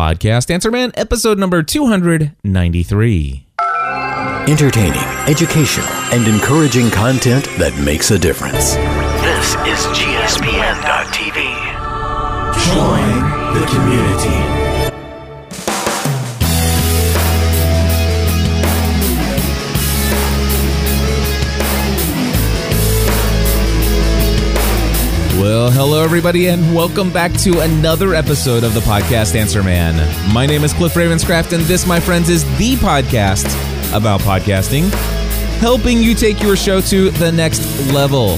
Podcast Answer Man, episode number 293. Entertaining, educational, and encouraging content that makes a difference. This is GSPN.TV. Join the community. Well, hello, everybody, and welcome back to another episode of the podcast Answer Man. My name is Cliff Ravenscraft, and this, my friends, is the podcast about podcasting, helping you take your show to the next level.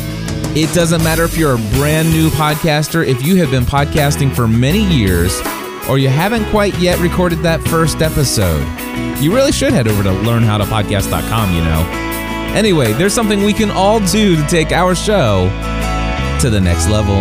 It doesn't matter if you're a brand new podcaster, if you have been podcasting for many years, or you haven't quite yet recorded that first episode. You really should head over to learnhowtopodcast.com, you know. Anyway, there's something we can all do to take our show to the next level.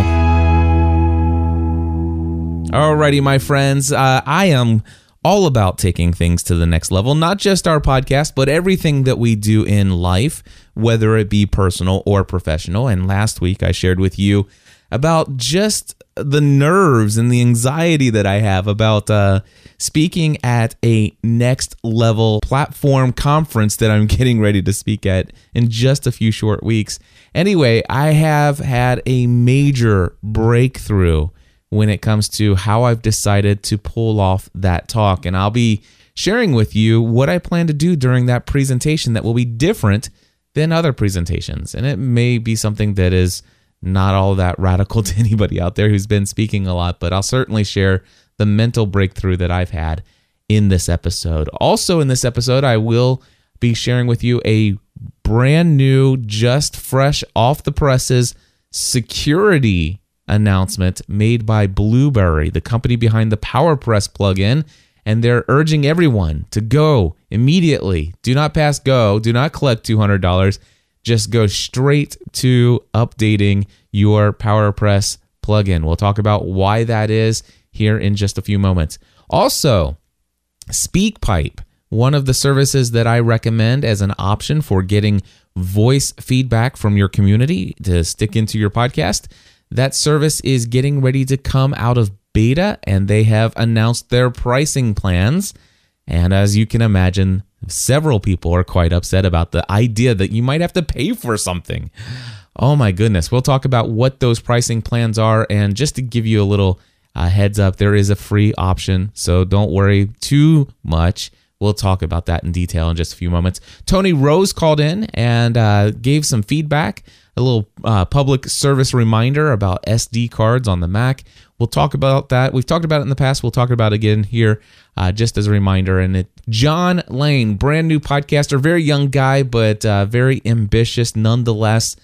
Alrighty, my friends, uh, I am all about taking things to the next level, not just our podcast, but everything that we do in life, whether it be personal or professional. And last week I shared with you about just the nerves and the anxiety that I have about uh, speaking at a next level platform conference that I'm getting ready to speak at in just a few short weeks. Anyway, I have had a major breakthrough when it comes to how I've decided to pull off that talk. And I'll be sharing with you what I plan to do during that presentation that will be different than other presentations. And it may be something that is not all that radical to anybody out there who's been speaking a lot, but I'll certainly share the mental breakthrough that I've had in this episode. Also, in this episode, I will be sharing with you a brand new, just fresh off the presses security announcement made by Blubrry, the company behind the PowerPress plugin. And they're urging everyone to go immediately. Do not pass go. Do not collect $200. Just go straight to updating your PowerPress plugin. We'll talk about why that is here in just a few moments. Also, SpeakPipe one of the services that I recommend as an option for getting voice feedback from your community to stick into your podcast. That service is getting ready to come out of beta and they have announced their pricing plans. And as you can imagine, several people are quite upset about the idea that you might have to pay for something. Oh my goodness. We'll talk about what those pricing plans are. And just to give you a little uh, heads up, there is a free option. So don't worry too much. We'll talk about that in detail in just a few moments. Tony Rose called in and uh, gave some feedback, a little uh, public service reminder about SD cards on the Mac. We'll talk about that. We've talked about it in the past. We'll talk about it again here uh, just as a reminder. And it, John Lane, brand new podcaster, very young guy, but uh, very ambitious nonetheless,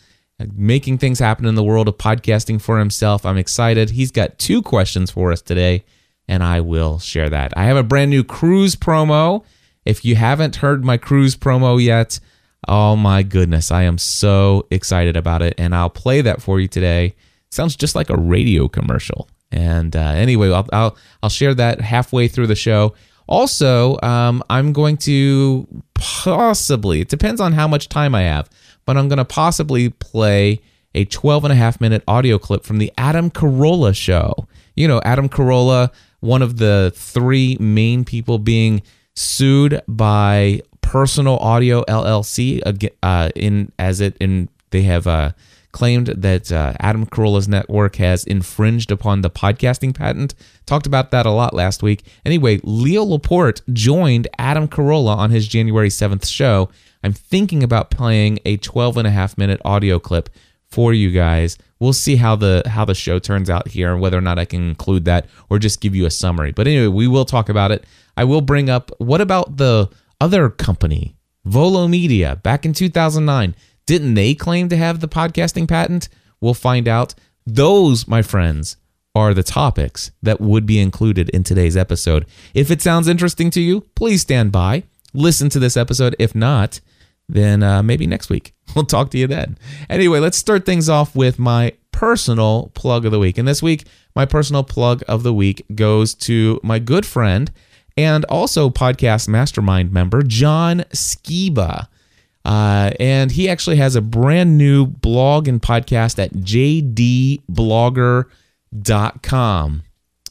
making things happen in the world of podcasting for himself. I'm excited. He's got two questions for us today and I will share that. I have a brand new cruise promo. If you haven't heard my cruise promo yet, oh my goodness, I am so excited about it, and I'll play that for you today. Sounds just like a radio commercial. And uh, anyway, I'll, I'll I'll share that halfway through the show. Also, um, I'm going to possibly, it depends on how much time I have, but I'm going to possibly play a 12 and a half minute audio clip from the Adam Carolla show. You know, Adam Carolla one of the three main people being sued by Personal Audio LLC uh, in as it in they have uh, claimed that uh, Adam Carolla's network has infringed upon the podcasting patent. Talked about that a lot last week. Anyway, Leo Laporte joined Adam Carolla on his January 7th show. I'm thinking about playing a 12 and a half minute audio clip for you guys. We'll see how the how the show turns out here and whether or not I can include that or just give you a summary. But anyway, we will talk about it. I will bring up what about the other company, Volo Media, back in 2009? Didn't they claim to have the podcasting patent? We'll find out. Those, my friends, are the topics that would be included in today's episode. If it sounds interesting to you, please stand by, listen to this episode. If not, then uh, maybe next week. We'll talk to you then. Anyway, let's start things off with my personal plug of the week. And this week, my personal plug of the week goes to my good friend and also podcast mastermind member, John Skiba. Uh, and he actually has a brand new blog and podcast at jdblogger.com.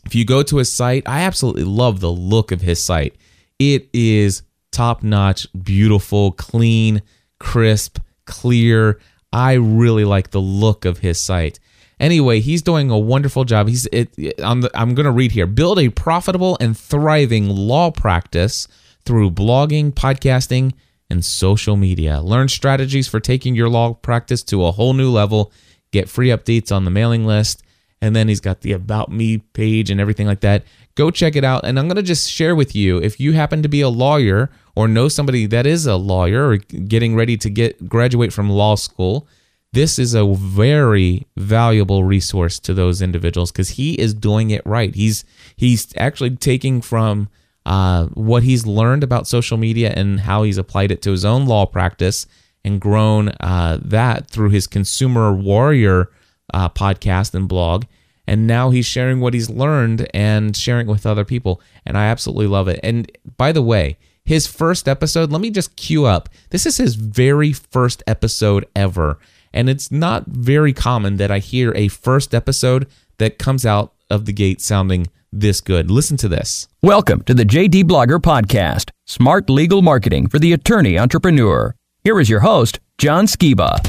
If you go to his site, I absolutely love the look of his site. It is top notch, beautiful, clean, crisp, clear. I really like the look of his site. Anyway, he's doing a wonderful job. He's it, the, I'm going to read here. Build a profitable and thriving law practice through blogging, podcasting, and social media. Learn strategies for taking your law practice to a whole new level. Get free updates on the mailing list. And then he's got the About Me page and everything like that. Go check it out. And I'm going to just share with you if you happen to be a lawyer or know somebody that is a lawyer or getting ready to get graduate from law school, this is a very valuable resource to those individuals because he is doing it right. He's he's actually taking from uh, what he's learned about social media and how he's applied it to his own law practice and grown uh, that through his Consumer Warrior uh, podcast and blog. And now he's sharing what he's learned and sharing with other people. And I absolutely love it. And by the way, his first episode, let me just cue up. This is his very first episode ever. And it's not very common that I hear a first episode that comes out of the gate sounding this good. Listen to this. Welcome to the JD Blogger Podcast, smart legal marketing for the attorney entrepreneur. Here is your host, John Skiba.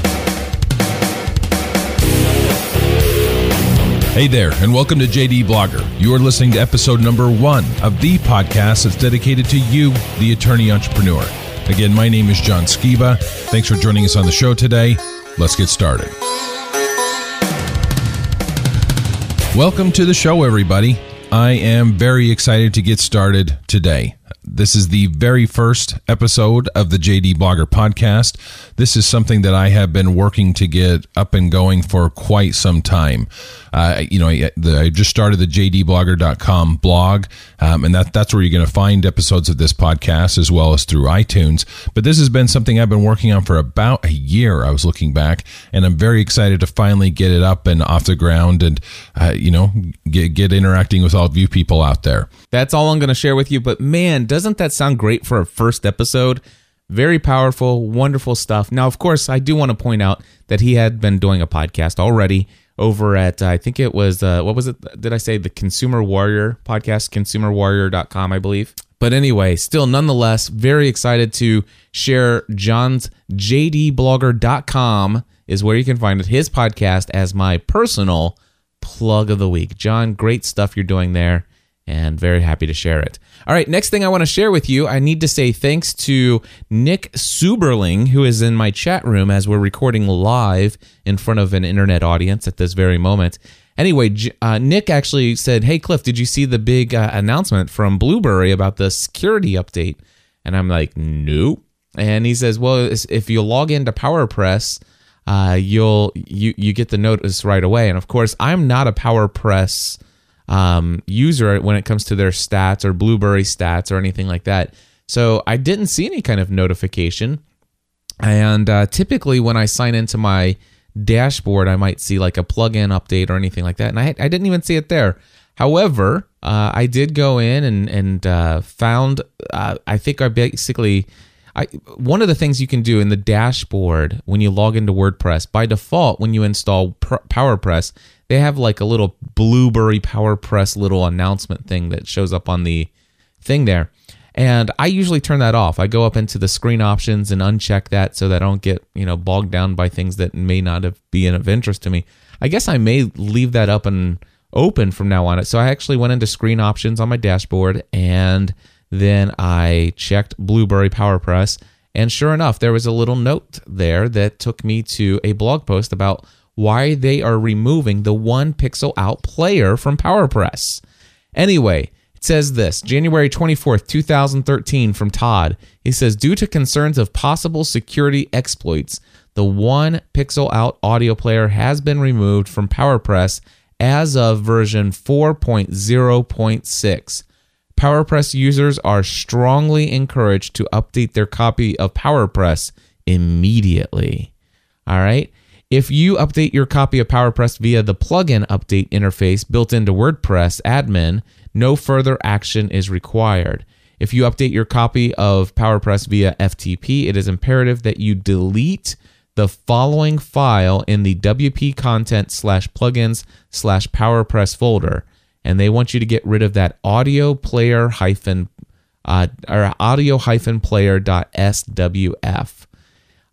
Hey there, and welcome to JD Blogger. You are listening to episode number one of the podcast that's dedicated to you, the attorney entrepreneur. Again, my name is John Skiba. Thanks for joining us on the show today. Let's get started. Welcome to the show, everybody. I am very excited to get started today. This is the very first episode of the JD Blogger podcast. This is something that I have been working to get up and going for quite some time. Uh, you know, I, just started the jdblogger.com blog, um, and that, that's where you're going to find episodes of this podcast as well as through iTunes. But this has been something I've been working on for about a year. I was looking back, and I'm very excited to finally get it up and off the ground and, uh, you know, get, get interacting with all of you people out there. That's all I'm going to share with you. But man, doesn't that sound great for a first episode? Very powerful, wonderful stuff. Now, of course, I do want to point out that he had been doing a podcast already over at, I think it was, uh, what was it? Did I say the Consumer Warrior podcast, consumerwarrior.com, I believe? But anyway, still nonetheless, very excited to share John's jdblogger.com is where you can find his podcast as my personal plug of the week. John, great stuff you're doing there and very happy to share it. All right, next thing I want to share with you, I need to say thanks to Nick Suberling, who is in my chat room as we're recording live in front of an internet audience at this very moment. Anyway, uh, Nick actually said, Hey, Cliff, did you see the big uh, announcement from Blubrry about the security update? And I'm like, Nope. And he says, Well, if you log into PowerPress, uh, you'll you you get the notice right away. And of course, I'm not a PowerPress um, user when it comes to their stats or Blubrry stats or anything like that. So I didn't see any kind of notification. And uh, typically, when I sign into my dashboard, I might see like a plugin update or anything like that. And I, I didn't even see it there. However, uh, I did go in and, and uh, found, uh, I think I basically, I, one of the things you can do in the dashboard when you log into WordPress, by default, when you install PowerPress, they have like a little Blubrry PowerPress little announcement thing that shows up on the thing there. And I usually turn that off. I go up into the screen options and uncheck that so that I don't get, you know, bogged down by things that may not have been of interest to me. I guess I may leave that up and open from now on. So I actually went into screen options on my dashboard and then I checked Blubrry PowerPress. And sure enough, there was a little note there that took me to a blog post about why they are removing the one pixel out player from PowerPress. Anyway, it says this January 24th, 2013, from Todd. He says, due to concerns of possible security exploits, the one pixel out audio player has been removed from PowerPress as of version 4.0.6. PowerPress users are strongly encouraged to update their copy of PowerPress immediately. All right. If you update your copy of PowerPress via the plugin update interface built into WordPress admin, no further action is required. If you update your copy of PowerPress via FTP, it is imperative that you delete the following file in the WP content slash plugins slash PowerPress folder. And they want you to get rid of that audio player hyphen uh, or audio hyphen player dot swf.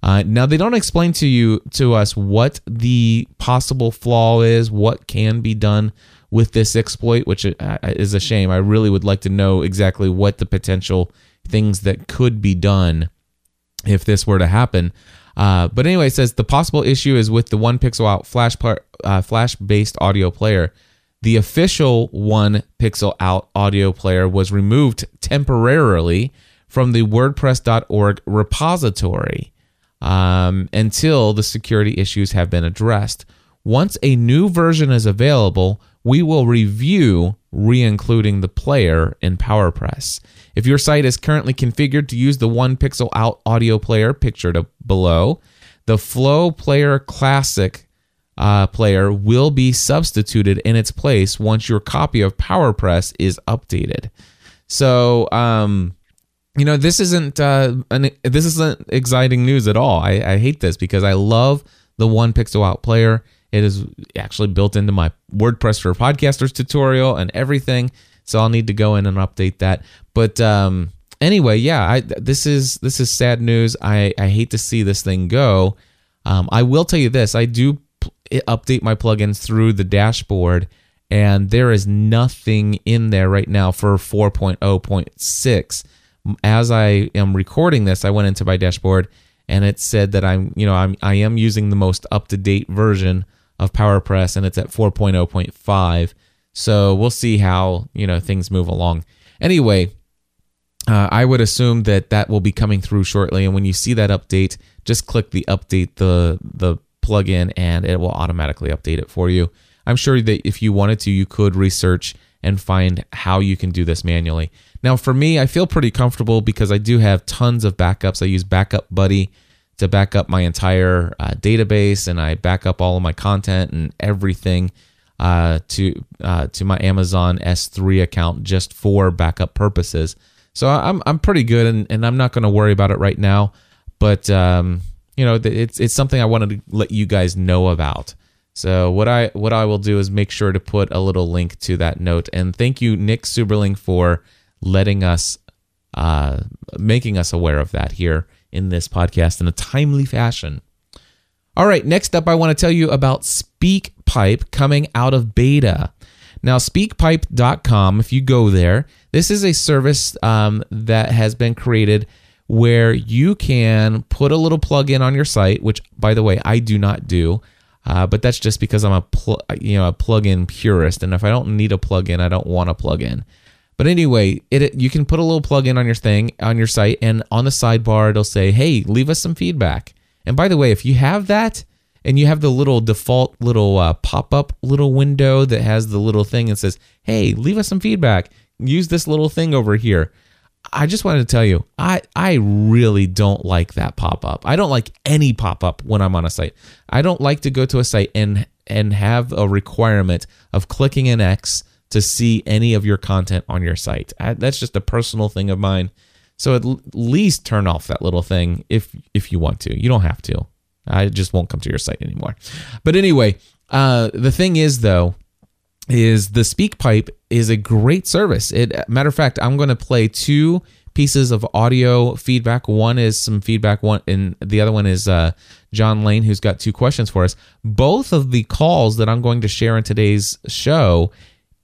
Uh, now they don't explain to you to us what the possible flaw is, what can be done with this exploit, which uh, is a shame. I really would like to know exactly what the potential things that could be done if this were to happen. Uh, but anyway, it says the possible issue is with the one pixel out flash uh, flash based audio player. The official one pixel out audio player was removed temporarily from the WordPress.org repository um, until the security issues have been addressed. Once a new version is available, we will review re including the player in PowerPress. If your site is currently configured to use the one pixel out audio player pictured below, the Flow Player Classic uh, player will be substituted in its place once your copy of PowerPress is updated. So, um, you know, this isn't uh, an, this isn't exciting news at all. I, I hate this because I love the one pixel out player. It is actually built into my WordPress for Podcasters tutorial and everything. So I'll need to go in and update that. But um, anyway, yeah, I, this is this is sad news. I, I hate to see this thing go. Um, I will tell you this: I do update my plugins through the dashboard, and there is nothing in there right now for 4.0.6. As I am recording this, I went into my dashboard and it said that I'm, you know, I'm I am using the most up to date version of PowerPress, and it's at 4.0.5. So we'll see how you know things move along. Anyway, uh, I would assume that that will be coming through shortly, and when you see that update, just click the update the the plugin, and it will automatically update it for you. I'm sure that if you wanted to, you could research and find how you can do this manually. Now, for me, I feel pretty comfortable because I do have tons of backups. I use Backup Buddy to back up my entire uh, database, and I back up all of my content and everything uh, to uh, to my Amazon S3 account just for backup purposes. So I'm I'm pretty good, and, and I'm not going to worry about it right now. But um, you know, it's it's something I wanted to let you guys know about. So what I what I will do is make sure to put a little link to that note. And thank you, Nick Suberling, for letting us uh, making us aware of that here in this podcast in a timely fashion. All right, next up, I want to tell you about SpeakPipe coming out of beta. Now, speakpipe.com, if you go there, this is a service um, that has been created where you can put a little plug-in on your site, which, by the way, I do not do. Uh, but that's just because I'm a pl- you know a plug-in purist, and if I don't need a plug-in, I don't want a plug-in. But anyway, it, it you can put a little plug-in on your thing on your site, and on the sidebar it'll say, "Hey, leave us some feedback." And by the way, if you have that, and you have the little default little uh, pop-up little window that has the little thing and says, "Hey, leave us some feedback." Use this little thing over here. I just wanted to tell you, I I really don't like that pop up. I don't like any pop up when I'm on a site. I don't like to go to a site and and have a requirement of clicking an X to see any of your content on your site. I, that's just a personal thing of mine. So at least turn off that little thing if if you want to. You don't have to. I just won't come to your site anymore. But anyway, uh, the thing is though, is the SpeakPipe is a great service. It matter of fact, I'm going to play two pieces of audio feedback. One is some feedback, one and the other one is uh, John Lane, who's got two questions for us. Both of the calls that I'm going to share in today's show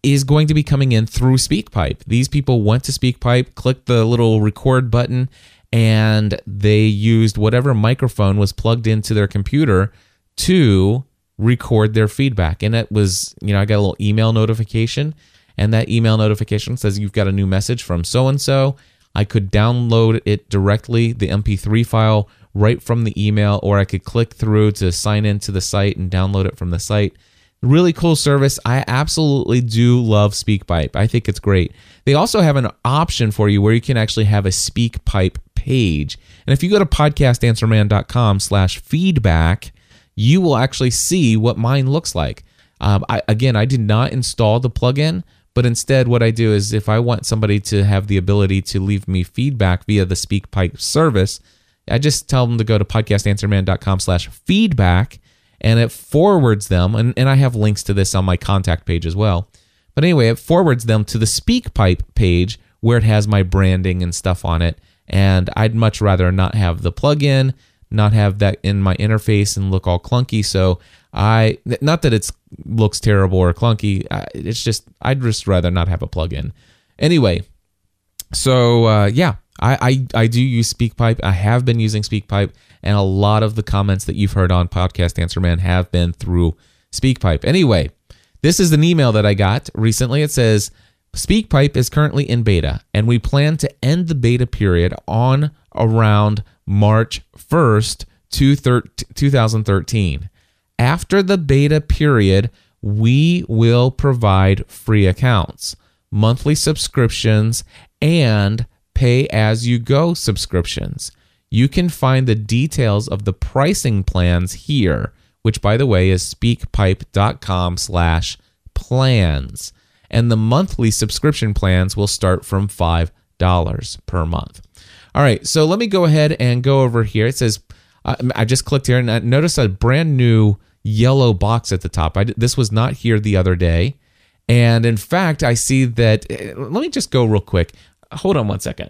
is going to be coming in through SpeakPipe. These people went to SpeakPipe, clicked the little record button, and they used whatever microphone was plugged into their computer to record their feedback. And it was, you know, I got a little email notification, and that email notification says you've got a new message from so and so. I could download it directly, the MP3 file, right from the email, or I could click through to sign into the site and download it from the site. Really cool service. I absolutely do love SpeakPipe. I think it's great. They also have an option for you where you can actually have a SpeakPipe page. And if you go to podcastanswerman.com slash feedback, you will actually see what mine looks like. Um, I, again, I did not install the plugin, but instead, what I do is if I want somebody to have the ability to leave me feedback via the SpeakPipe service, I just tell them to go to podcastanswerman.com slash feedback and it forwards them. And, and I have links to this on my contact page as well. But anyway, it forwards them to the SpeakPipe page where it has my branding and stuff on it. And I'd much rather not have the plugin, not have that in my interface and look all clunky. So I, not that it's looks terrible or clunky, it's just I'd just rather not have a plugin. Anyway, so uh, yeah, I, I I do use SpeakPipe. I have been using SpeakPipe, and a lot of the comments that you've heard on Podcast Answer Man have been through SpeakPipe. Anyway, this is an email that I got recently. It says SpeakPipe is currently in beta, and we plan to end the beta period on around March 1st, 2013. After the beta period, we will provide free accounts, monthly subscriptions, and pay as you go subscriptions. You can find the details of the pricing plans here, which by the way is speakpipe.com slash plans. And the monthly subscription plans will start from $5 per month. All right, so let me go ahead and go over here. It says, uh, I just clicked here and I noticed a brand new yellow box at the top. I, this was not here the other day. And in fact, I see that. eh, Let me just go real quick. Hold on one second.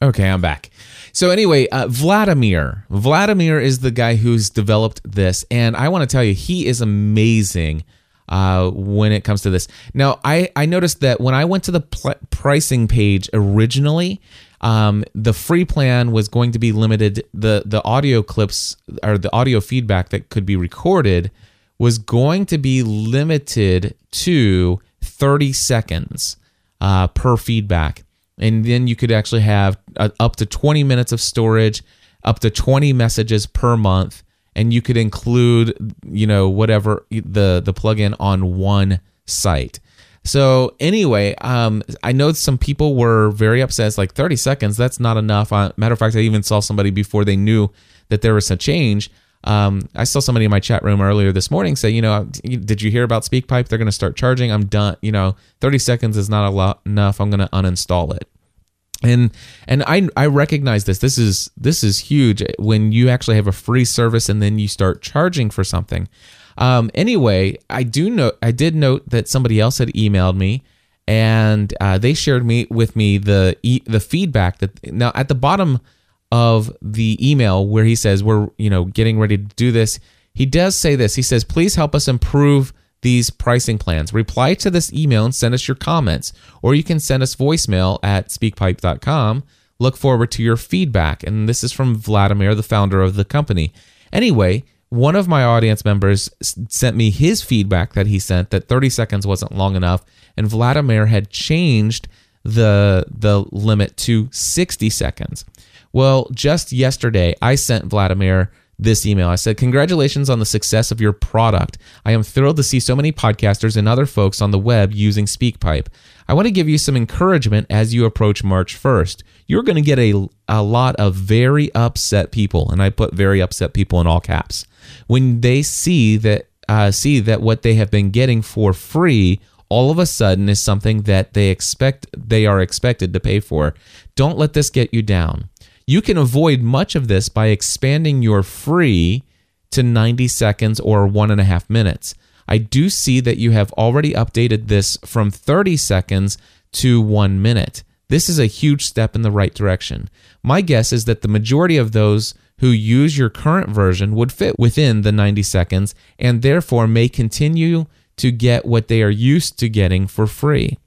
Okay, I'm back. So anyway, uh, Vladimir. Vladimir is the guy who's developed this, and I want to tell you, he is amazing uh, when it comes to this. Now, I I noticed that when I went to the pl- pricing page originally, um, the free plan was going to be limited. the The audio clips or the audio feedback that could be recorded was going to be limited to 30 seconds uh, per feedback. And then you could actually have uh, up to 20 minutes of storage, up to 20 messages per month, and you could include, you know, whatever the the plugin on one site. So anyway, um, I know some people were very upset. It's like 30 seconds. That's not enough. Uh, matter of fact, I even saw somebody before they knew that there was a change. Um, I saw somebody in my chat room earlier this morning say, you know, did you hear about SpeakPipe? They're going to start charging. I'm done. You know, 30 seconds is not a lot enough. I'm going to uninstall it. And and I I recognize this. This is this is huge when you actually have a free service and then you start charging for something. Um, anyway, I do know I did note that somebody else had emailed me and uh, they shared me with me the e- the feedback that now at the bottom of the email where he says we're you know getting ready to do this he does say this. He says please help us improve these pricing plans. Reply to this email and send us your comments or you can send us voicemail at speakpipe.com look forward to your feedback. And this is from vladimir the founder of the company. Anyway one of my audience members sent me his feedback that he sent that 30 seconds wasn't long enough and Vladimir had changed the the limit to 60 seconds. Well, just yesterday I sent Vladimir this email. I said, Congratulations on the success of your product. I am thrilled to see so many podcasters and other folks on the web using SpeakPipe. I want to give you some encouragement as you approach March 1st. You're going to get a, a lot of very upset people, and I put very upset people in all caps, when they see that uh, see that what they have been getting for free all of a sudden is something that they expect they are expected to pay for. Don't let this get you down. You can avoid much of this by expanding your free to 90 seconds or one and a half minutes. I do see that you have already updated this from 30 seconds to one minute. This is a huge step in the right direction. My guess is that the majority of those who use your current version would fit within the 90 seconds and therefore may continue to get what they are used to getting for free.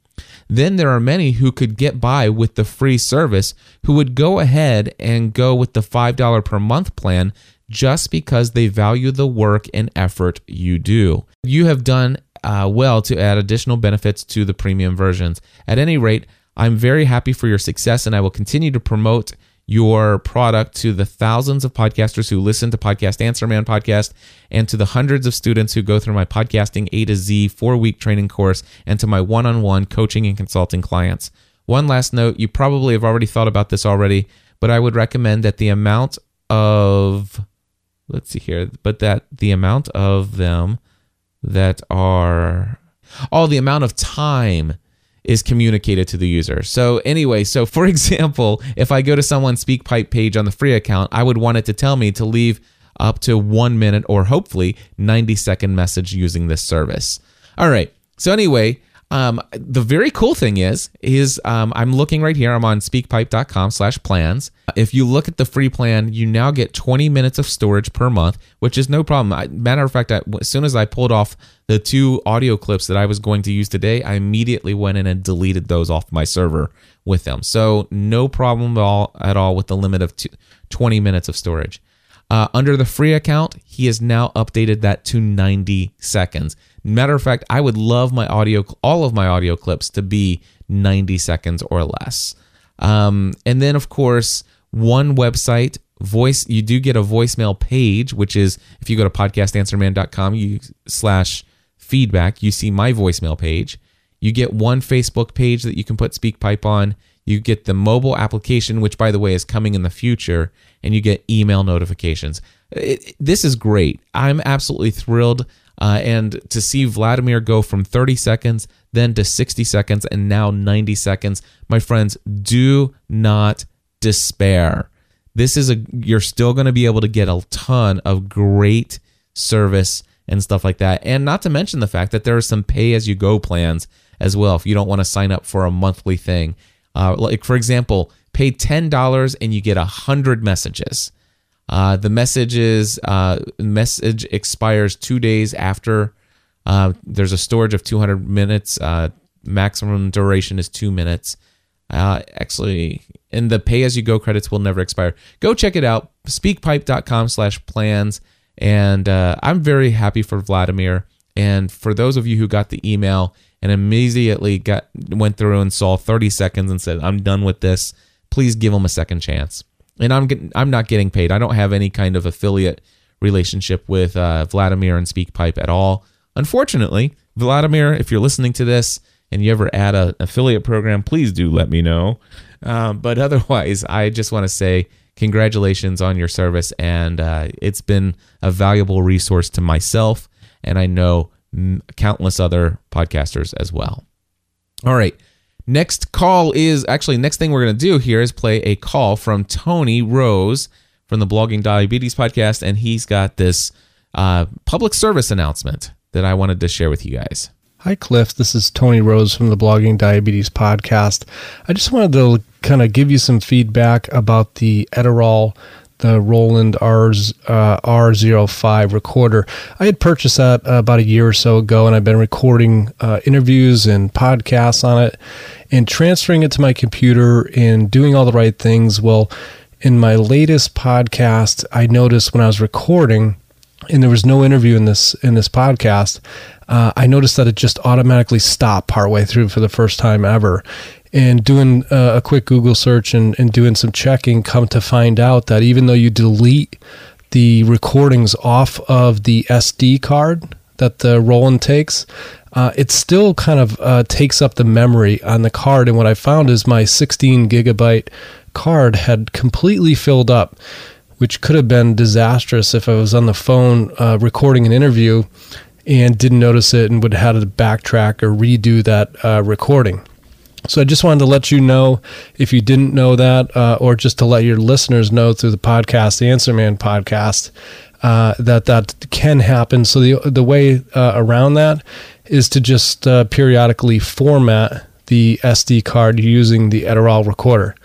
Then there are many who could get by with the free service who would go ahead and go with the $5 per month plan just because they value the work and effort you do. You have done uh, well to add additional benefits to the premium versions. At any rate, I'm very happy for your success and I will continue to promote your product to the thousands of podcasters who listen to Podcast Answer Man podcast and to the hundreds of students who go through my podcasting A to Z four week training course and to my one on one coaching and consulting clients. One last note you probably have already thought about this already, but I would recommend that the amount of, let's see here, but that the amount of them that are, oh, the amount of time is communicated to the user. So anyway, so for example, if I go to someone's SpeakPipe page on the free account, I would want it to tell me to leave up to one minute or hopefully 90 second message using this service. All right. So anyway, Um, the very cool thing is, is um, I'm looking right here. I'm on speakpipe.com slash plans. If you look at the free plan, you now get 20 minutes of storage per month, which is no problem. I, matter of fact, I, as soon as I pulled off the two audio clips that I was going to use today, I immediately went in and deleted those off my server with them. So no problem at all, at all with the limit of two, 20 minutes of storage. Uh, under the free account, he has now updated that to 90 seconds. Matter of fact, I would love my audio, all of my audio clips to be 90 seconds or less. Um, and then, of course, one website voice. You do get a voicemail page, which is if you go to podcastanswerman.com, you slash feedback, you see my voicemail page. You get one Facebook page that you can put SpeakPipe on. You get the mobile application, which, by the way, is coming in the future, and you get email notifications. It, this is great. I'm absolutely thrilled. Uh, and to see Vladimir go from 30 seconds, then to 60 seconds, and now 90 seconds, my friends, do not despair. This is a, you're still going to be able to get a ton of great service and stuff like that. And not to mention the fact that there are some pay as you go plans as well if you don't want to sign up for a monthly thing. Uh, like for example, pay ten dollars and you get a hundred messages. Uh, the messages uh, message expires two days after. Uh, there's a storage of 200 minutes. Uh, maximum duration is two minutes. Uh, actually, and the pay as you go credits will never expire. Go check it out. Speakpipe.com/plans. And I'm very happy for Vladimir. And for those of you who got the email and immediately got went through and saw 30 seconds and said, "I'm done with this," please give them a second chance. And I'm getting, I'm not getting paid. I don't have any kind of affiliate relationship with uh, Vladimir and SpeakPipe at all. Unfortunately, Vladimir, if you're listening to this and you ever add an affiliate program, please do let me know. Um, but otherwise, I just want to say congratulations on your service, and uh, it's been a valuable resource to myself, and I know countless other podcasters as well. All right. Next call is actually next thing we're going to do here is play a call from Tony Rose from the Blogging Diabetes podcast, and he's got this uh, public service announcement that I wanted to share with you guys. Hi, Cliff. This is Tony Rose from the Blogging Diabetes Podcast. I just wanted to kind of give you some feedback about the Edirol, the Roland R's, uh, R05 recorder. I had purchased that uh, about a year or so ago, and I've been recording uh, interviews and podcasts on it and transferring it to my computer and doing all the right things. Well, in my latest podcast, I noticed when I was recording, and there was no interview in this in this podcast, uh, I noticed that it just automatically stopped partway through for the first time ever. And doing uh, a quick Google search and, and doing some checking, come to find out that even though you delete the recordings off of the SD card that the Roland takes, uh, it still kind of uh, takes up the memory on the card. And what I found is my 16 gigabyte card had completely filled up, which could have been disastrous if I was on the phone uh, recording an interview and didn't notice it and would have had to backtrack or redo that uh, recording. So I just wanted to let you know if you didn't know that, uh, or just to let your listeners know through the podcast, the Answer Man podcast, uh, that that can happen. So the the way uh, around that is to just uh, periodically format the SD card using the Edirol recorder.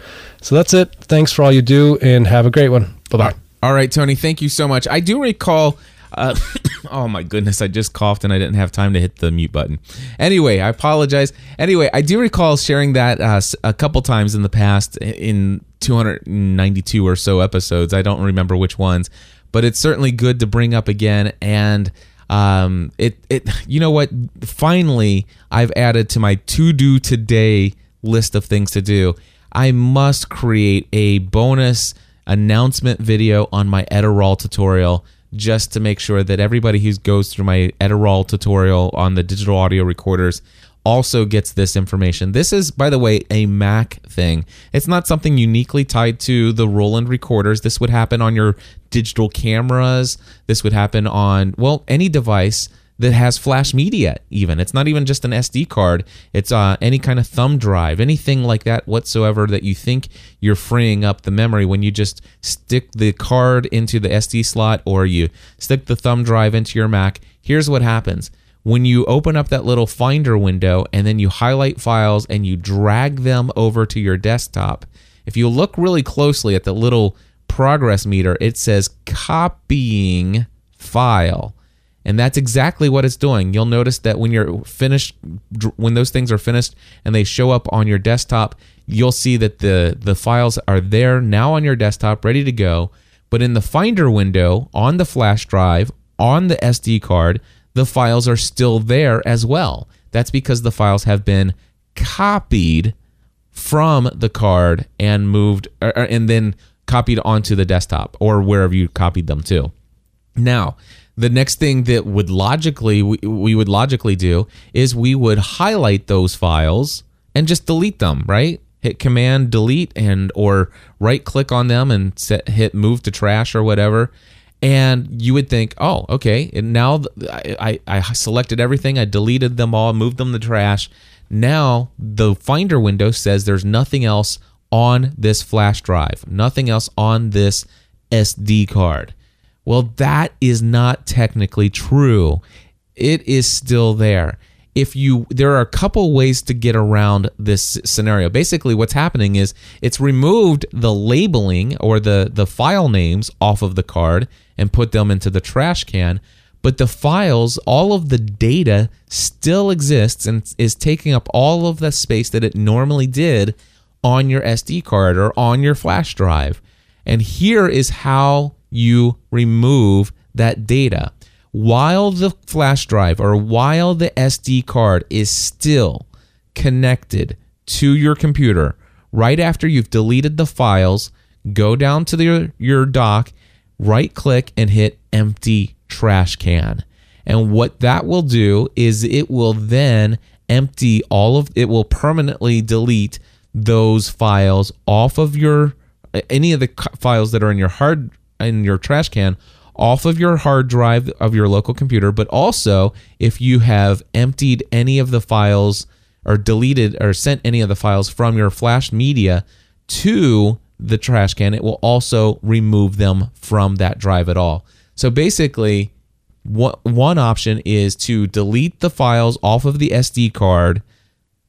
So that's it. Thanks for all you do, and have a great one. Bye bye. All right, Tony, thank you so much. I do recall. Uh, oh my goodness, I just coughed and I didn't have time to hit the mute button. Anyway, I apologize. Anyway, I do recall sharing that uh, a couple times in the past in 292 or so episodes. I don't remember which ones, but it's certainly good to bring up again. And um, it it you know what? Finally, I've added to my to do today list of things to do. I must create a bonus announcement video on my Edirol tutorial just to make sure that everybody who goes through my Edirol tutorial on the digital audio recorders also gets this information. This is, by the way, a Mac thing. It's not something uniquely tied to the Roland recorders. This would happen on your digital cameras. This would happen on, well, any device that has flash media even. It's not even just an sd card. It's uh, any kind of thumb drive anything like that whatsoever that you think you're freeing up the memory. When you just stick the card into the sd slot or you stick the thumb drive into your mac here's what happens. When you open up that little finder window and then you highlight files and you drag them over to your desktop, if you look really closely at the little progress meter, it says copying file. And that's exactly what it's doing. You'll notice that when you're finished, when those things are finished and they show up on your desktop, you'll see that the, the files are there now on your desktop, ready to go. But in the Finder window on the flash drive, on the SD card, the files are still there as well. That's because the files have been copied from the card and moved, er, er, and then copied onto the desktop or wherever you copied them to. Now, the next thing that would logically we, we would logically do is we would highlight those files and just delete them, right? Hit command delete and or right click on them and set, hit move to trash or whatever and you would think, oh, okay, and now I, I, I selected everything, I deleted them all, moved them to trash. Now the Finder window says there's nothing else on this flash drive, nothing else on this SD card. Well, that is not technically true. It is still there. If you there are a couple ways to get around this scenario. Basically what's happening is it's removed the labeling or the the file names off of the card and put them into the trash can. But the files, all of the data still exists and is taking up all of the space that it normally did on your SD card or on your flash drive. And here is how you remove that data. While the flash drive or while the SD card is still connected to your computer, right after you've deleted the files, go down to the, your dock right click and hit empty trash can. And what that will do is it will then empty all of it will permanently delete those files off of your any of the files that are in your hard in your trash can off of your hard drive of your local computer but also if you have emptied any of the files or deleted or sent any of the files from your flash media to the trash can, it will also remove them from that drive at all. So basically, one option is to delete the files off of the SD card,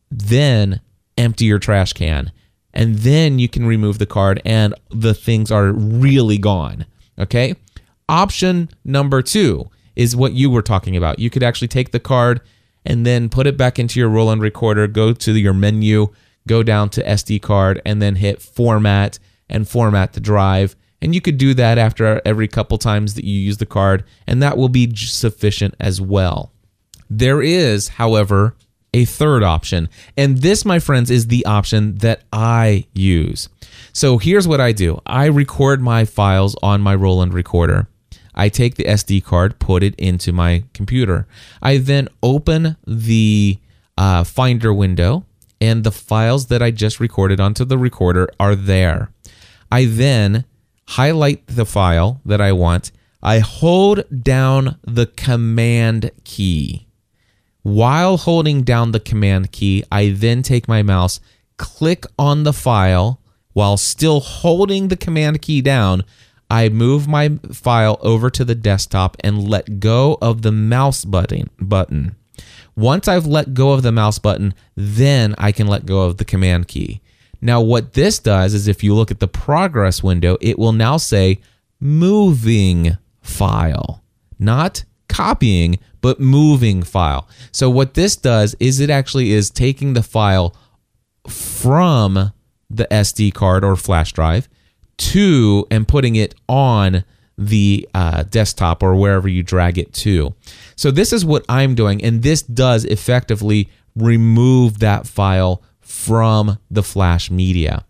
then empty your trash can, and then you can remove the card and the things are really gone. Okay? Option number 2 is what you were talking about. You could actually take the card and then put it back into your Roland recorder, go to your menu, go down to SD card, and then hit format and format the drive. And you could do that after every couple times that you use the card, and that will be sufficient as well. There is, however, a third option, and this, my friends, is the option that I use. So here's what I do I record my files on my Roland recorder. I take the SD card, put it into my computer. I then open the uh, Finder window, and the files that I just recorded onto the recorder are there. I then highlight the file that I want. I hold down the command key. While holding down the command key, I then take my mouse, click on the file while still holding the command key down. I move my file over to the desktop and let go of the mouse button button. Once I've let go of the mouse button, then I can let go of the command key. Now, what this does is if you look at the progress window, it will now say moving file, not copying, but moving file. So, what this does is it actually is taking the file from the SD card or flash drive to and putting it on the uh, desktop or wherever you drag it to. So, this is what I'm doing, and this does effectively remove that file from the flash media.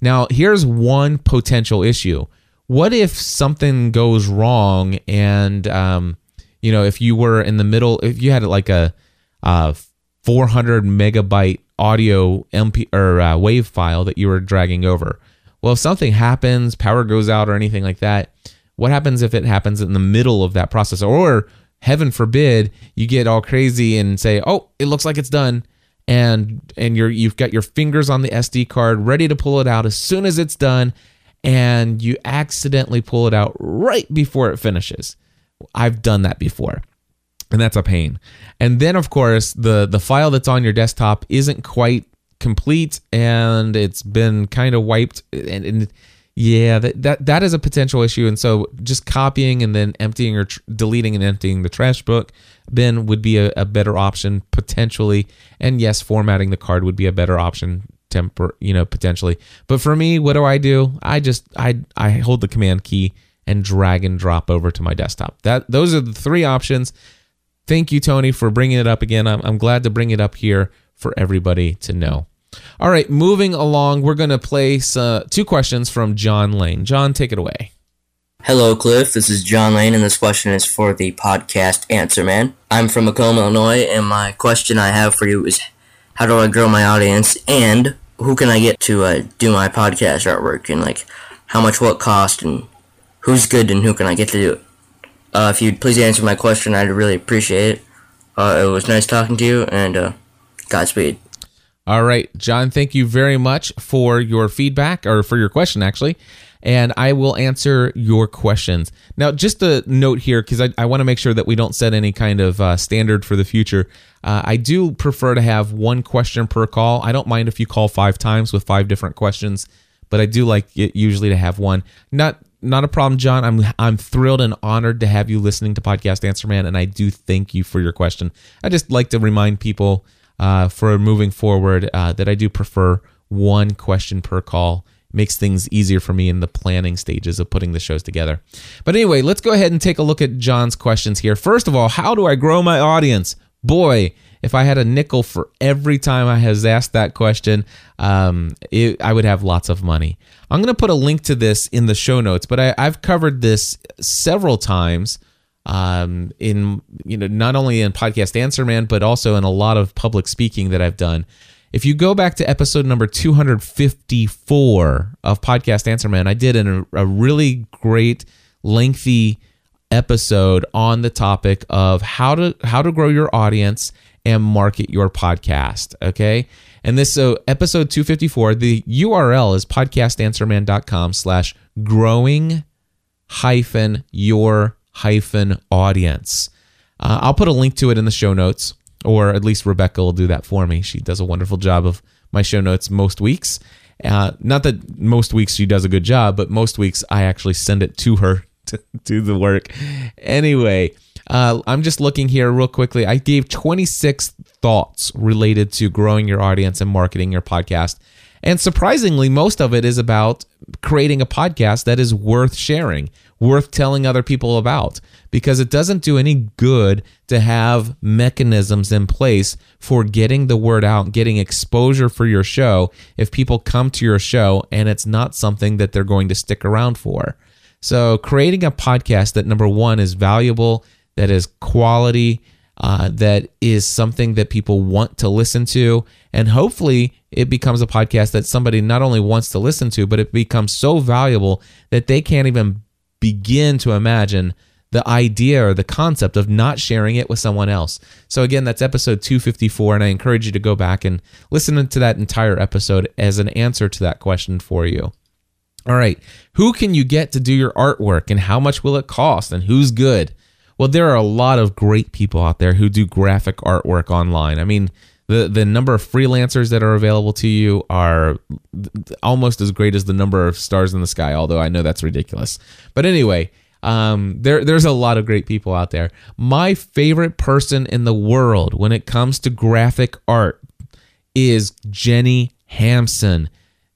Now, here's one potential issue. What if something goes wrong and, um, you know, if you were in the middle, if you had like a, a 400 megabyte audio MP or uh, wave file that you were dragging over. Well, if something happens, power goes out or anything like that, what happens if it happens in the middle of that process? Or heaven forbid, you get all crazy and say, "Oh, it looks like it's done," and and you're you've got your fingers on the SD card ready to pull it out as soon as it's done and you accidentally pull it out right before it finishes. I've done that before. and that's a pain. And then of course the the file that's on your desktop isn't quite complete and it's been kind of wiped and, and yeah that, that that is a potential issue and so just copying and then emptying or tr- deleting and emptying the trash book bin would be a, a better option potentially and yes formatting the card would be a better option temper you know potentially but for me what do i do i just i i hold the command key and drag and drop over to my desktop. That those are the three options. Thank you tony for bringing it up again. I'm, I'm glad to bring it up here for everybody to know. All right moving along we're going to place uh, two questions from john lane. John take it away. Hello, Cliff. This is John Lane, and this question is for the podcast Answer Man. I'm from Macomb, Illinois, and my question I have for you is how do I grow my audience, and who can I get to uh, do my podcast artwork, and like how much will it cost, and who's good, and who can I get to do it? Uh, if you'd please answer my question, I'd really appreciate it. Uh, it was nice talking to you, and uh, Godspeed. All right, John, thank you very much for your feedback or for your question, actually. And I will answer your questions. Now, just a note here, because I, I want to make sure that we don't set any kind of uh, standard for the future. Uh, I do prefer to have one question per call. I don't mind if you call five times with five different questions, but I do like it usually to have one. Not not a problem, John. I'm I'm thrilled and honored to have you listening to Podcast Answer Man, and I do thank you for your question. I just like to remind people uh, for moving forward uh, that I do prefer one question per call. Makes things easier for me in the planning stages of putting the shows together. But anyway, let's go ahead and take a look at John's questions here. First of all, how do I grow my audience? Boy, if I had a nickel for every time I has asked that question, um, it, I would have lots of money. I'm going to put a link to this in the show notes, but I, I've covered this several times um, in you know not only in podcast Answer Man, but also in a lot of public speaking that I've done. If you go back to episode number 254 of Podcast Answer Man, I did an, a really great, lengthy episode on the topic of how to how to grow your audience and market your podcast. Okay. And this so episode 254, the URL is podcastanswerman.com slash growing hyphen your hyphen audience. Uh, I'll put a link to it in the show notes, or at least Rebecca will do that for me. She does a wonderful job of my show notes most weeks. Uh, not that most weeks she does a good job, but most weeks I actually send it to her to do the work. Anyway, uh, I'm just looking here real quickly. I gave 26 thoughts related to growing your audience and marketing your podcast. And surprisingly, most of it is about creating a podcast that is worth sharing, worth telling other people about, because it doesn't do any good to have mechanisms in place for getting the word out, getting exposure for your show if people come to your show and it's not something that they're going to stick around for. So, creating a podcast that number one is valuable, that is quality, uh, that is something that people want to listen to, and hopefully it becomes a podcast that somebody not only wants to listen to, but it becomes so valuable that they can't even begin to imagine the idea or the concept of not sharing it with someone else. So, again, that's episode 254, and I encourage you to go back and listen to that entire episode as an answer to that question for you. All right, who can you get to do your artwork and how much will it cost and who's good? Well, there are a lot of great people out there who do graphic artwork online. I mean, the the number of freelancers that are available to you are almost as great as the number of stars in the sky, although I know that's ridiculous. But anyway, um, there there's a lot of great people out there. My favorite person in the world when it comes to graphic art is Jenny Hampson.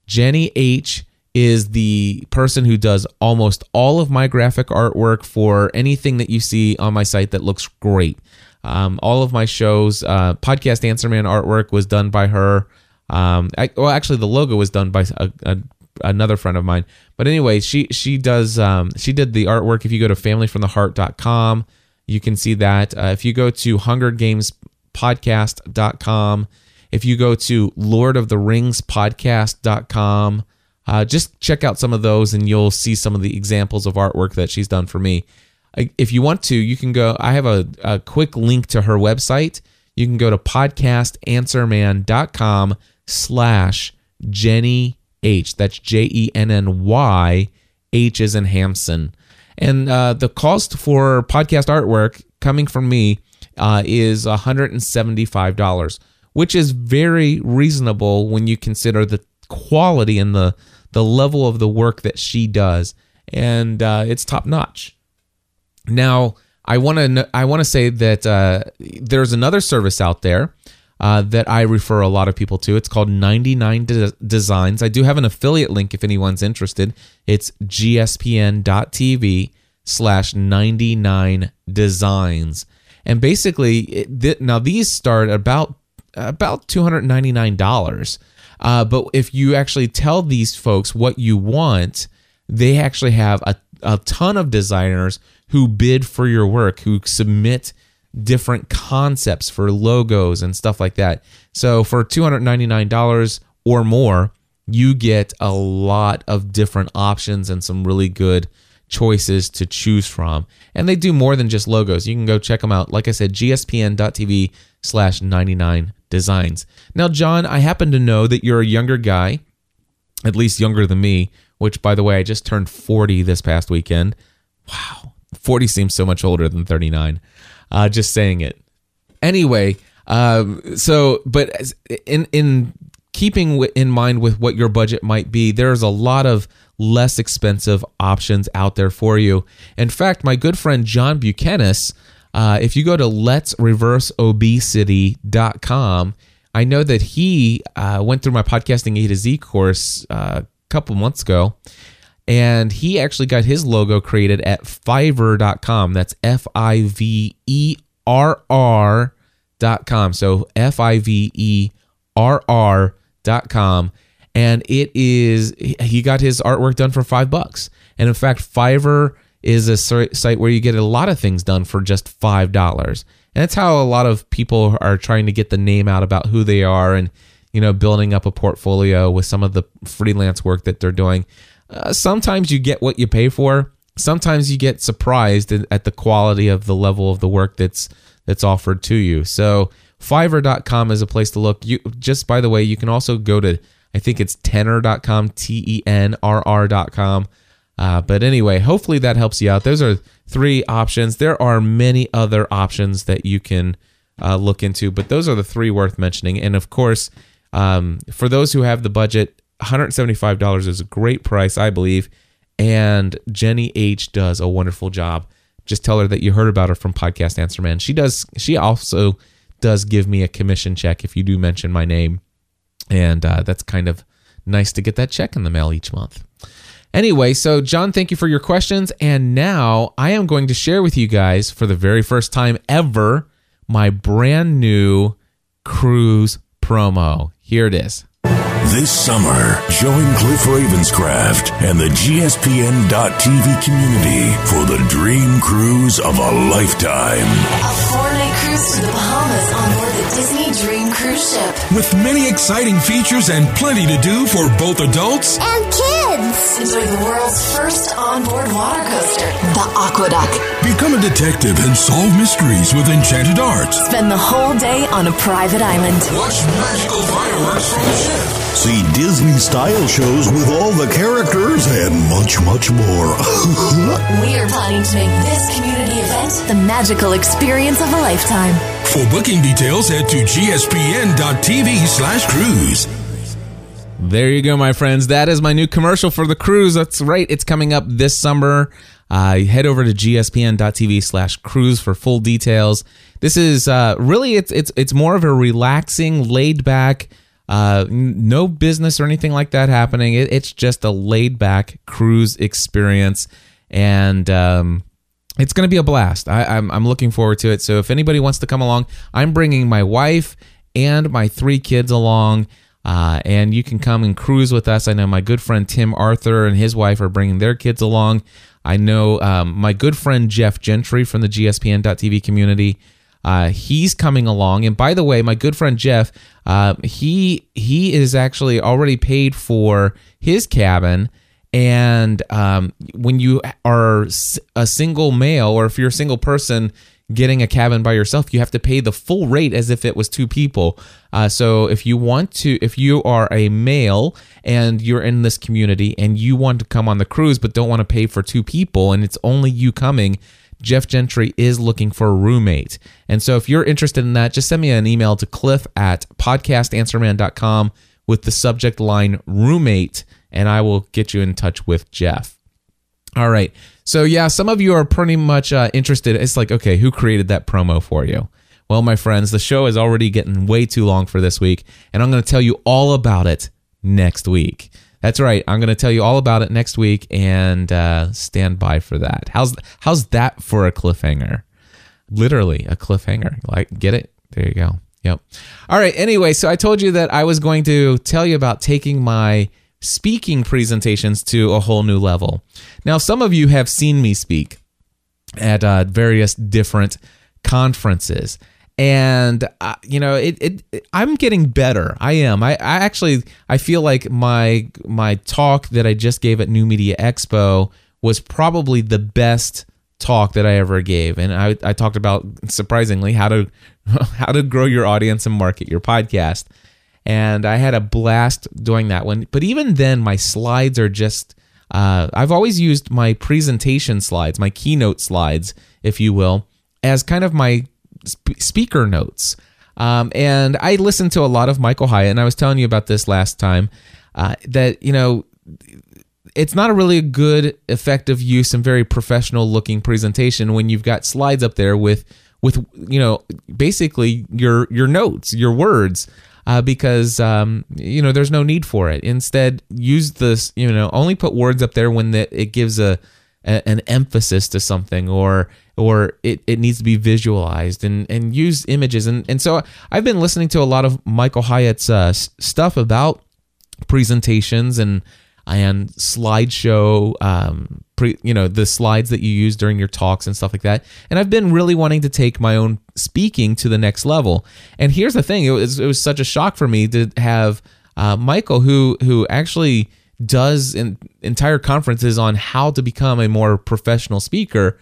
Jenny H is the person who does almost all of my graphic artwork for anything that you see on my site that looks great. Um, all of my shows, uh, podcast Answer Man artwork was done by her. Um, I, well, actually, the logo was done by a, a, another friend of mine. But anyway, she she does um, she did the artwork. If you go to familyfromtheheart.com, you can see that. Uh, if you go to hungergamespodcast.com, if you go to lordoftheringspodcast.com, uh, just check out some of those and you'll see some of the examples of artwork that she's done for me. If you want to, you can go. I have a, a quick link to her website. You can go to podcastanswerman.com slash Jenny H. That's J E N N Y. H is in Hampson. And uh, the cost for podcast artwork coming from me uh, is $175, which is very reasonable when you consider the quality and the the level of the work that she does, and uh, it's top notch. Now, I want to I want to say that uh, there's another service out there uh, that I refer a lot of people to. It's called 99 De- Designs. I do have an affiliate link if anyone's interested. It's gspn.tv slash 99 designs. And basically, it, th- now these start about about $299. Uh, but if you actually tell these folks what you want, they actually have a, a ton of designers who bid for your work, who submit different concepts for logos and stuff like that. So for $299 or more, you get a lot of different options and some really good choices to choose from. And they do more than just logos. You can go check them out. Like I said, gspn.tv slash 99 designs. Now, John, I happen to know that you're a younger guy, at least younger than me, which, by the way, I just turned 40 this past weekend. Wow. 40 seems so much older than 39. Uh, just saying it. Anyway, um, so, but in, in keeping in mind with what your budget might be, there's a lot of less expensive options out there for you. In fact, my good friend John Buchanan, uh, if you go to let'sreverseobesity.com, I know that he uh, went through my podcasting A to Z course uh, a couple months ago, and he actually got his logo created at Fiverr.com. That's F I V E R R dot com. So F I V E R R dot com. And it is, he got his artwork done for five bucks. And in fact, Fiverr is a site where you get a lot of things done for just five dollars. And that's how a lot of people are trying to get the name out about who they are and, you know, building up a portfolio with some of the freelance work that they're doing. Uh, sometimes you get what you pay for. Sometimes you get surprised at the quality of the level of the work that's that's offered to you. So Fiverr.com is a place to look. You just by the way, you can also go to I think it's tenrr.com, T E N R R.com. Uh, but anyway, hopefully that helps you out. Those are three options. There are many other options that you can uh, look into, but those are the three worth mentioning. And of course, um, for those who have the budget, $175 is a great price, I believe. And Jenny H does a wonderful job. Just tell her that you heard about her from Podcast Answer Man. She does. She also does give me a commission check if you do mention my name, and uh, that's kind of nice to get that check in the mail each month. Anyway, so John, thank you for your questions. And now I am going to share with you guys for the very first time ever my brand new cruise promo. Here it is. This summer, join Cliff Ravenscraft and the GSPN.TV community for the dream cruise of a lifetime. A four-night cruise to the Bahamas on board the Disney Dream Cruise Ship. With many exciting features and plenty to do for both adults And kids! Enjoy the world's first onboard water coaster, the AquaDuck. Become a detective and solve mysteries with Enchanted Arts. Spend the whole day on a private island. Watch magical fireworks from the ship. See Disney style shows with all the characters and much, much more. We are planning to make this community event the magical experience of a lifetime. For booking details, head to gspn.tv slash cruise. There you go, my friends. That is my new commercial for the cruise. That's right. It's coming up this summer. Uh, head over to gspn.tv slash cruise for full details. This is uh, really it's it's it's more of a relaxing, laid back, uh, no business or anything like that happening. It, it's just a laid back cruise experience, and um, it's going to be a blast. I, I'm, I'm looking forward to it. So if anybody wants to come along, I'm bringing my wife and my three kids along. Uh, and you can come and cruise with us. I know my good friend Tim Arthur and his wife are bringing their kids along. I know um, my good friend Jeff Gentry from the GSPN.TV community. Uh, he's coming along, and by the way, my good friend Jeff, uh, he he is actually already paid for his cabin. And um, when you are a single male, or if you're a single person getting a cabin by yourself, you have to pay the full rate as if it was two people. Uh, so if you want to, if you are a male and you're in this community and you want to come on the cruise but don't want to pay for two people and it's only you coming, Jeff Gentry is looking for a roommate. And so if you're interested in that, just send me an email to cliff at podcastanswerman.com with the subject line roommate, and I will get you in touch with Jeff. All right. So, yeah, some of you are pretty much uh, interested. It's like, okay, who created that promo for you? Well, my friends, the show is already getting way too long for this week, and I'm going to tell you all about it next week. That's right. I'm going to tell you all about it next week, and uh, stand by for that. How's how's that for a cliffhanger? Literally a cliffhanger. Like, get it? There you go. Yep. All right. Anyway, so I told you that I was going to tell you about taking my speaking presentations to a whole new level. Now, some of you have seen me speak at uh, various different conferences. And uh, you know it, it, it, i'm getting better. I am. I, I actually i feel like my my talk that i just gave at new media expo was probably the best talk that i ever gave. And i, I talked about surprisingly how to how to grow your audience and market your podcast and i had a blast doing that one but even then my slides are just uh, i've always used my presentation slides my keynote slides if you will as kind of my sp- speaker notes. Um, and I listened to a lot of Michael Hyatt, and I was telling you about this last time uh, that, you know, it's not a really good, effective use and very professional looking presentation when you've got slides up there with, with you know, basically your your notes, your words. Uh, because um, you know there's no need for it. Instead, use this. You know, only put words up there when the, it gives a, a an emphasis to something or or it, it needs to be visualized and, and use images. And, and so I've been listening to a lot of Michael Hyatt's uh, stuff about presentations and and slideshow, um, pre, you know, the slides that you use during your talks and stuff like that. And I've been really wanting to take my own speaking to the next level. And here's the thing: it was it was such a shock for me to have uh, Michael, who who actually does entire conferences on how to become a more professional speaker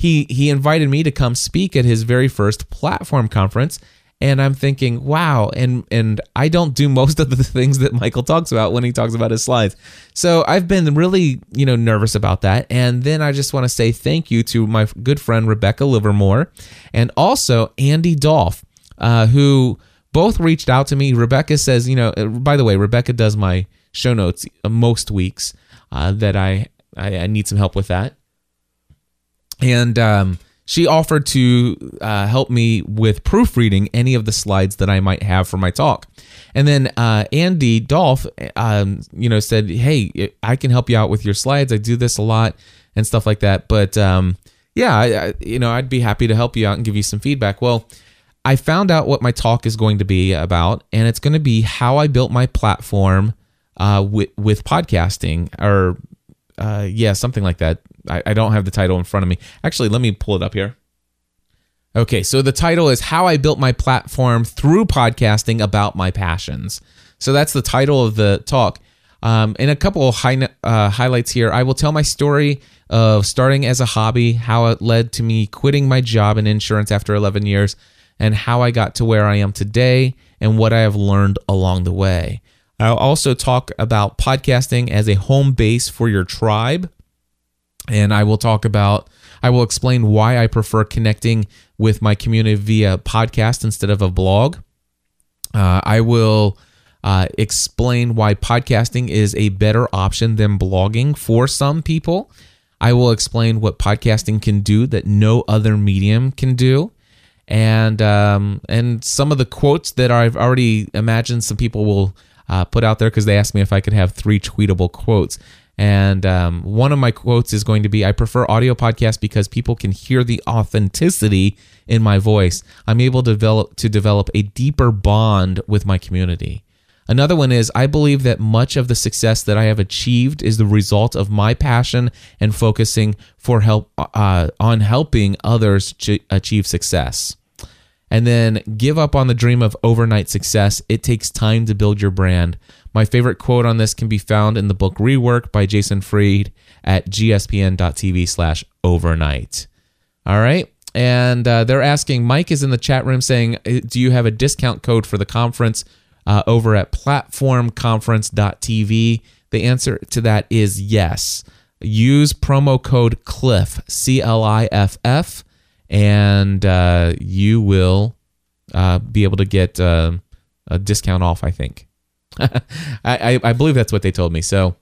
he he invited me to come speak at his very first platform conference and I'm thinking, wow, and and I don't do most of the things that Michael talks about when he talks about his slides. So I've been really, you know, nervous about that. And then I just want to say thank you to my good friend Rebecca Livermore and also Andy Dolph, uh, who both reached out to me. Rebecca says, you know, uh, by the way, Rebecca does my show notes most weeks uh, that I, I I need some help with that and um, she offered to uh, help me with proofreading any of the slides that I might have for my talk. And then uh, Andy Dolph, um, you know, said, "Hey, I can help you out with your slides. I do this a lot and stuff like that. But um, yeah, I, I, you know, I'd be happy to help you out and give you some feedback." Well, I found out what my talk is going to be about, and it's going to be how I built my platform uh, with with podcasting, or uh, yeah, something like that. I, I don't have the title in front of me. Actually, let me pull it up here. Okay, so the title is How I Built My Platform Through Podcasting About My Passions. So that's the title of the talk. Um, and a couple of high, uh, highlights here. I will tell my story of starting as a hobby, how it led to me quitting my job in insurance after 11 years, and how I got to where I am today and what I have learned along the way. I'll also talk about podcasting as a home base for your tribe and I will talk about I will explain why I prefer connecting with my community via podcast instead of a blog. Uh, I will uh, explain why podcasting is a better option than blogging for some people. I will explain what podcasting can do that no other medium can do, and um, and some of the quotes that I've already imagined some people will uh, put out there because they asked me if I could have three tweetable quotes. And um, one of my quotes is going to be I prefer audio podcasts because people can hear the authenticity in my voice. I'm able to develop, to develop a deeper bond with my community. Another one is I believe that much of the success that I have achieved is the result of my passion and focusing for help uh, on helping others ch- achieve success. And then give up on the dream of overnight success. It takes time to build your brand. My favorite quote on this can be found in the book Rework by Jason Fried at gspn.tv slash overnight. All right. And uh, they're asking, Mike is in the chat room saying, uh, Do you have a discount code for the conference uh, over at platformconference.tv? The answer to that is yes. use promo code CLIFF, C L I F F, and uh, you will uh, be able to get uh, a discount off, I think. I, I, I believe that's what they told me. So,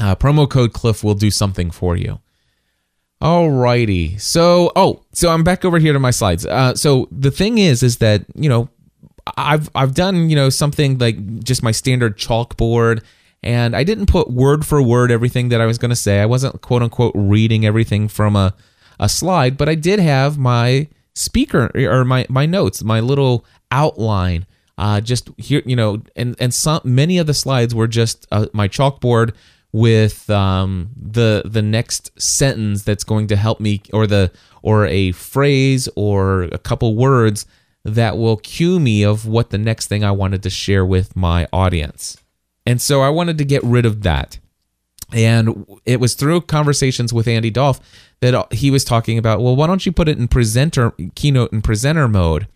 uh, promo code Cliff will do something for you. Alrighty. So, oh, so I'm back over here to my slides. Uh, so the thing is, is that you know, I've I've done you know something like just my standard chalkboard, and I didn't put word for word everything that I was going to say. I wasn't quote unquote reading everything from a a slide, but I did have my speaker or my my notes, my little outline. Uh, just here, you know, and and some many of the slides were just uh, my chalkboard with um, the the next sentence that's going to help me or the or a phrase or a couple words that will cue me of what the next thing I wanted to share with my audience. And so I wanted to get rid of that. And it was through conversations with Andy Dolph that uh, he was talking about, well, why don't you put it in presenter keynote and presenter mode?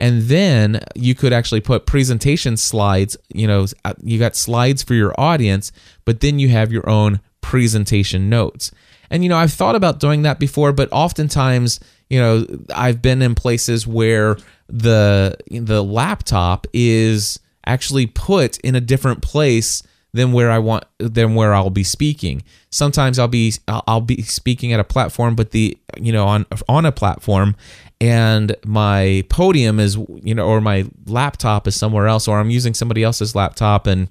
and then you could actually put presentation slides you know uh, you got slides for your audience but then you have your own presentation notes and you know i've thought about doing that before but oftentimes you know i've been in places where the the laptop is actually put in a different place than where I want than where I'll be speaking. Sometimes I'll be I'll be speaking at a platform but the you know on on a platform and my podium is you know or my laptop is somewhere else or I'm using somebody else's laptop and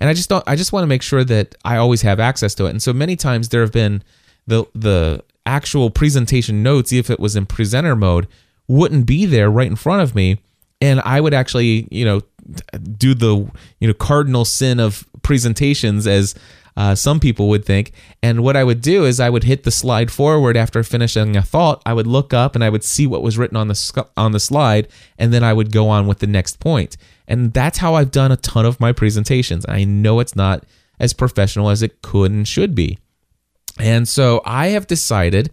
and I just don't I just want to make sure that I always have access to it. And so many times there have been the the actual presentation notes if it was in presenter mode wouldn't be there right in front of me and I would actually, you know, do the you know cardinal sin of presentations as uh, some people would think. And what I would do is I would hit the slide forward after finishing a thought. I would look up and I would see what was written on the on the slide, and then I would go on with the next point. And that's how I've done a ton of my presentations. I know it's not as professional as it could and should be. And so I have decided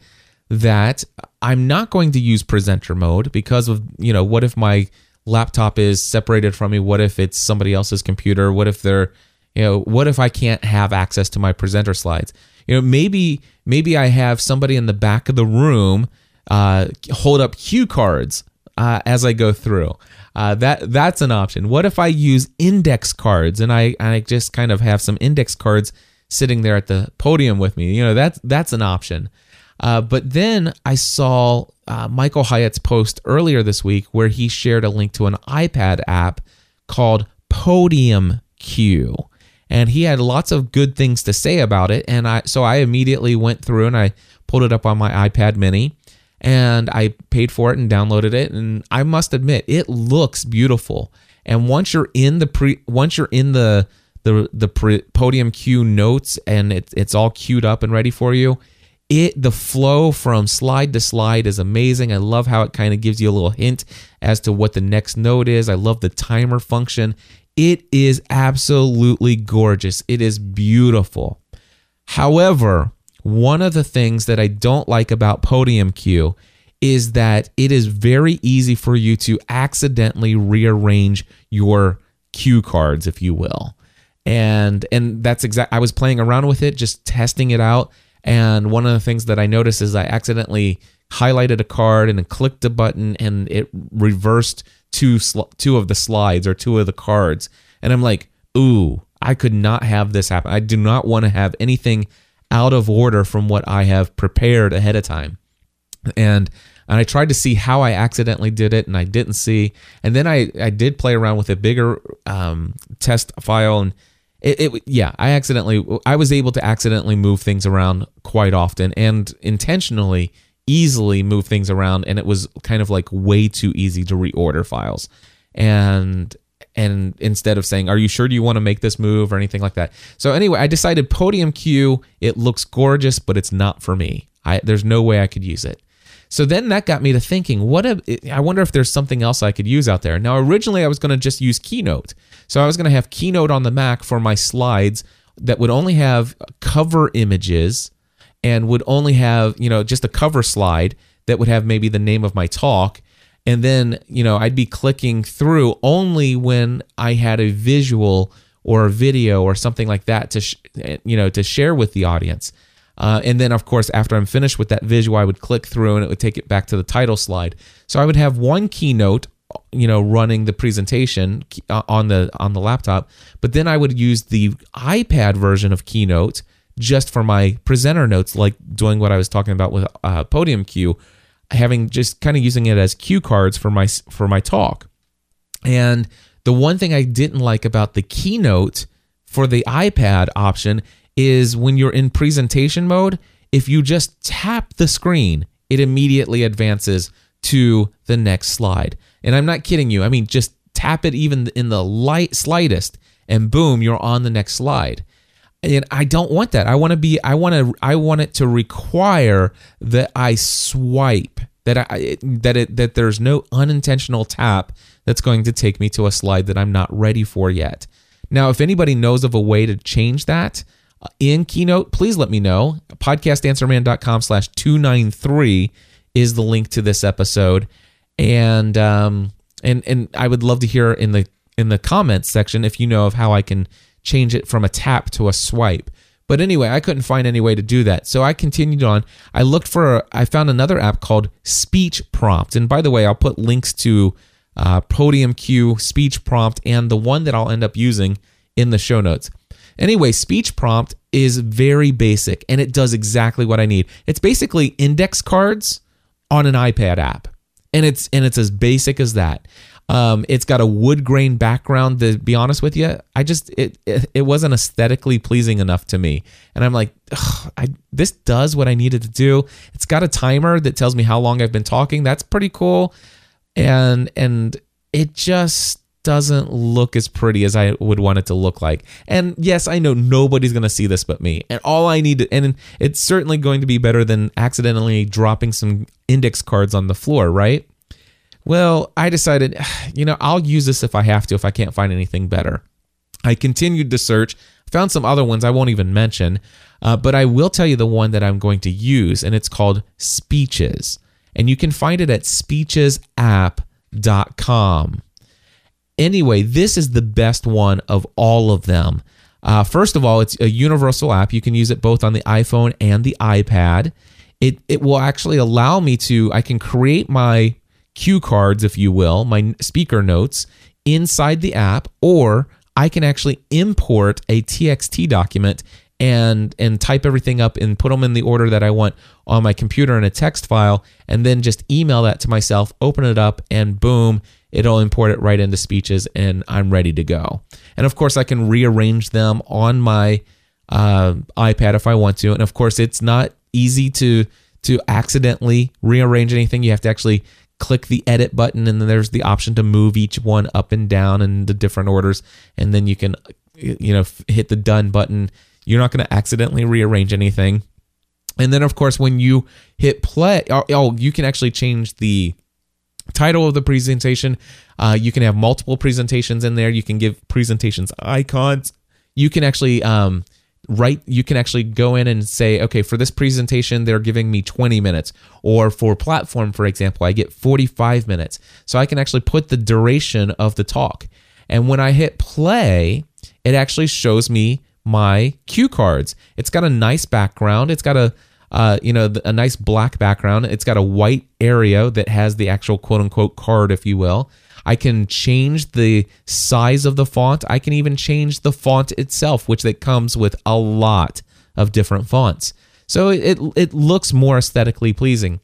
that I'm not going to use presenter mode because of, you know, what if my laptop is separated from me? What if it's somebody else's computer? What if they're you know what if i can't have access to my presenter slides? You know maybe maybe i have somebody in the back of the room uh, hold up cue cards uh, as i go through. Uh, that that's an option. What if i use index cards and i i just kind of have some index cards sitting there at the podium with me? You know that's that's an option. Uh, but then i saw uh, michael hyatt's post earlier this week where he shared a link to an ipad app called podium cue and he had lots of good things to say about it. And I so I immediately went through and I pulled it up on my iPad mini and I paid for it and downloaded it. And I must admit it looks beautiful. And once you're in the pre once you're in the the the pre, podium cue notes and it, it's all queued up and ready for you it the flow from slide to slide is amazing. I love how it kind of gives you a little hint as to what the next note is. I love the timer function it is absolutely gorgeous. It is beautiful. However, one of the things that I don't like about Podium Cue is that it is very easy for you to accidentally rearrange your cue cards, if you will. And and that's exact I was playing around with it, just testing it out. And one of the things that I noticed is I accidentally highlighted a card and then clicked a button and it reversed two sl- two of the slides or two of the cards, and I'm like, ooh, I could not have this happen. I do not want to have anything out of order from what I have prepared ahead of time. And and I tried to see how I accidentally did it, and I didn't see. And then I I did play around with a bigger um, test file, and it, it yeah I accidentally I was able to accidentally move things around quite often and intentionally easily move things around and it was kind of like way too easy to reorder files. And and instead of saying are you sure do you want to make this move? or anything like that. So anyway i decided podium cue it looks gorgeous but it's not for me. I, there's no way i could use it. So then that got me to thinking what a, i wonder if there's something else i could use out there. Now originally i was going to just use keynote. So i was going to have keynote on the mac for my slides that would only have cover images and would only have, you know, just a cover slide that would have maybe the name of my talk. And then, you know, I'd be clicking through only when I had a visual or a video or something like that to, sh- you know, to share with the audience. Uh, and then, of course, after I'm finished with that visual, I would click through and it would take it back to the title slide. So I would have one keynote, you know, running the presentation uh, on the on the laptop, but then I would use the iPad version of Keynote just for my presenter notes, like doing what I was talking about with uh, Podium Cue, having just kind of using it as cue cards for my for my talk. And the one thing I didn't like about the Keynote for the iPad option is when you're in presentation mode, if you just tap the screen, it immediately advances to the next slide. And I'm not kidding you. I mean, just tap it even in the light slightest and boom, you're on the next slide. And I don't want that. I want to be I want to I want it to require that I swipe that I that it that there's no unintentional tap that's going to take me to a slide that I'm not ready for yet. Now, if anybody knows of a way to change that, in Keynote, please let me know. Podcastanswerman.com slash 293 is the link to this episode. And um and and I would love to hear in the in the comments section if you know of how I can change it from a tap to a swipe. But anyway, I couldn't find any way to do that. So I continued on. I looked for, I found another app called Speech Prompt. And by the way, I'll put links to uh, Podium Cue, Speech Prompt, and the one that I'll end up using in the show notes. Anyway, speech prompt is very basic and it does exactly what I need. It's basically index cards on an iPad app. And it's and it's as basic as that. Um, it's got a wood grain background. To be honest with you, I just it it, it wasn't aesthetically pleasing enough to me, and I'm like, I, this does what I needed to do. It's got a timer that tells me how long I've been talking. That's pretty cool, and and it just doesn't look as pretty as I would want it to look like. And yes, I know nobody's going to see this but me. And all I need to, and it's certainly going to be better than accidentally dropping some index cards on the floor, right? Well, I decided, you know, I'll use this if I have to, if I can't find anything better. I continued to search, found some other ones I won't even mention, uh, but I will tell you the one that I'm going to use, and it's called Speeches. And you can find it at speechesapp.com. Anyway, this is the best one of all of them. Uh, first of all, it's a universal app. You can use it both on the iPhone and the iPad. It, it will actually allow me to, I can create my cue cards, if you will, my speaker notes inside the app, or I can actually import a TXT document and and type everything up and put them in the order that I want on my computer in a text file and then just email that to myself, open it up and boom, it'll import it right into speeches and I'm ready to go. And of course I can rearrange them on my uh, iPad if I want to. And of course it's not easy to to accidentally rearrange anything. You have to actually click the edit button and then there's the option to move each one up and down in the different orders and then you can you know hit the done button. You're not going to accidentally rearrange anything. And then of course when you hit play oh, oh you can actually change the title of the presentation. Uh, you can have multiple presentations in there. You can give presentations icons. You can actually um, right you can actually go in and say okay for this presentation they're giving me 20 minutes. Or for platform for example i get 45 minutes. So i can actually put the duration of the talk. And when i hit play it actually shows me my cue cards. It's got a nice background. It's got a uh, you know a nice black background. It's got a white area that has the actual quote unquote card if you will I can change the size of the font. I can even change the font itself, which that comes with a lot of different fonts. So it it looks more aesthetically pleasing.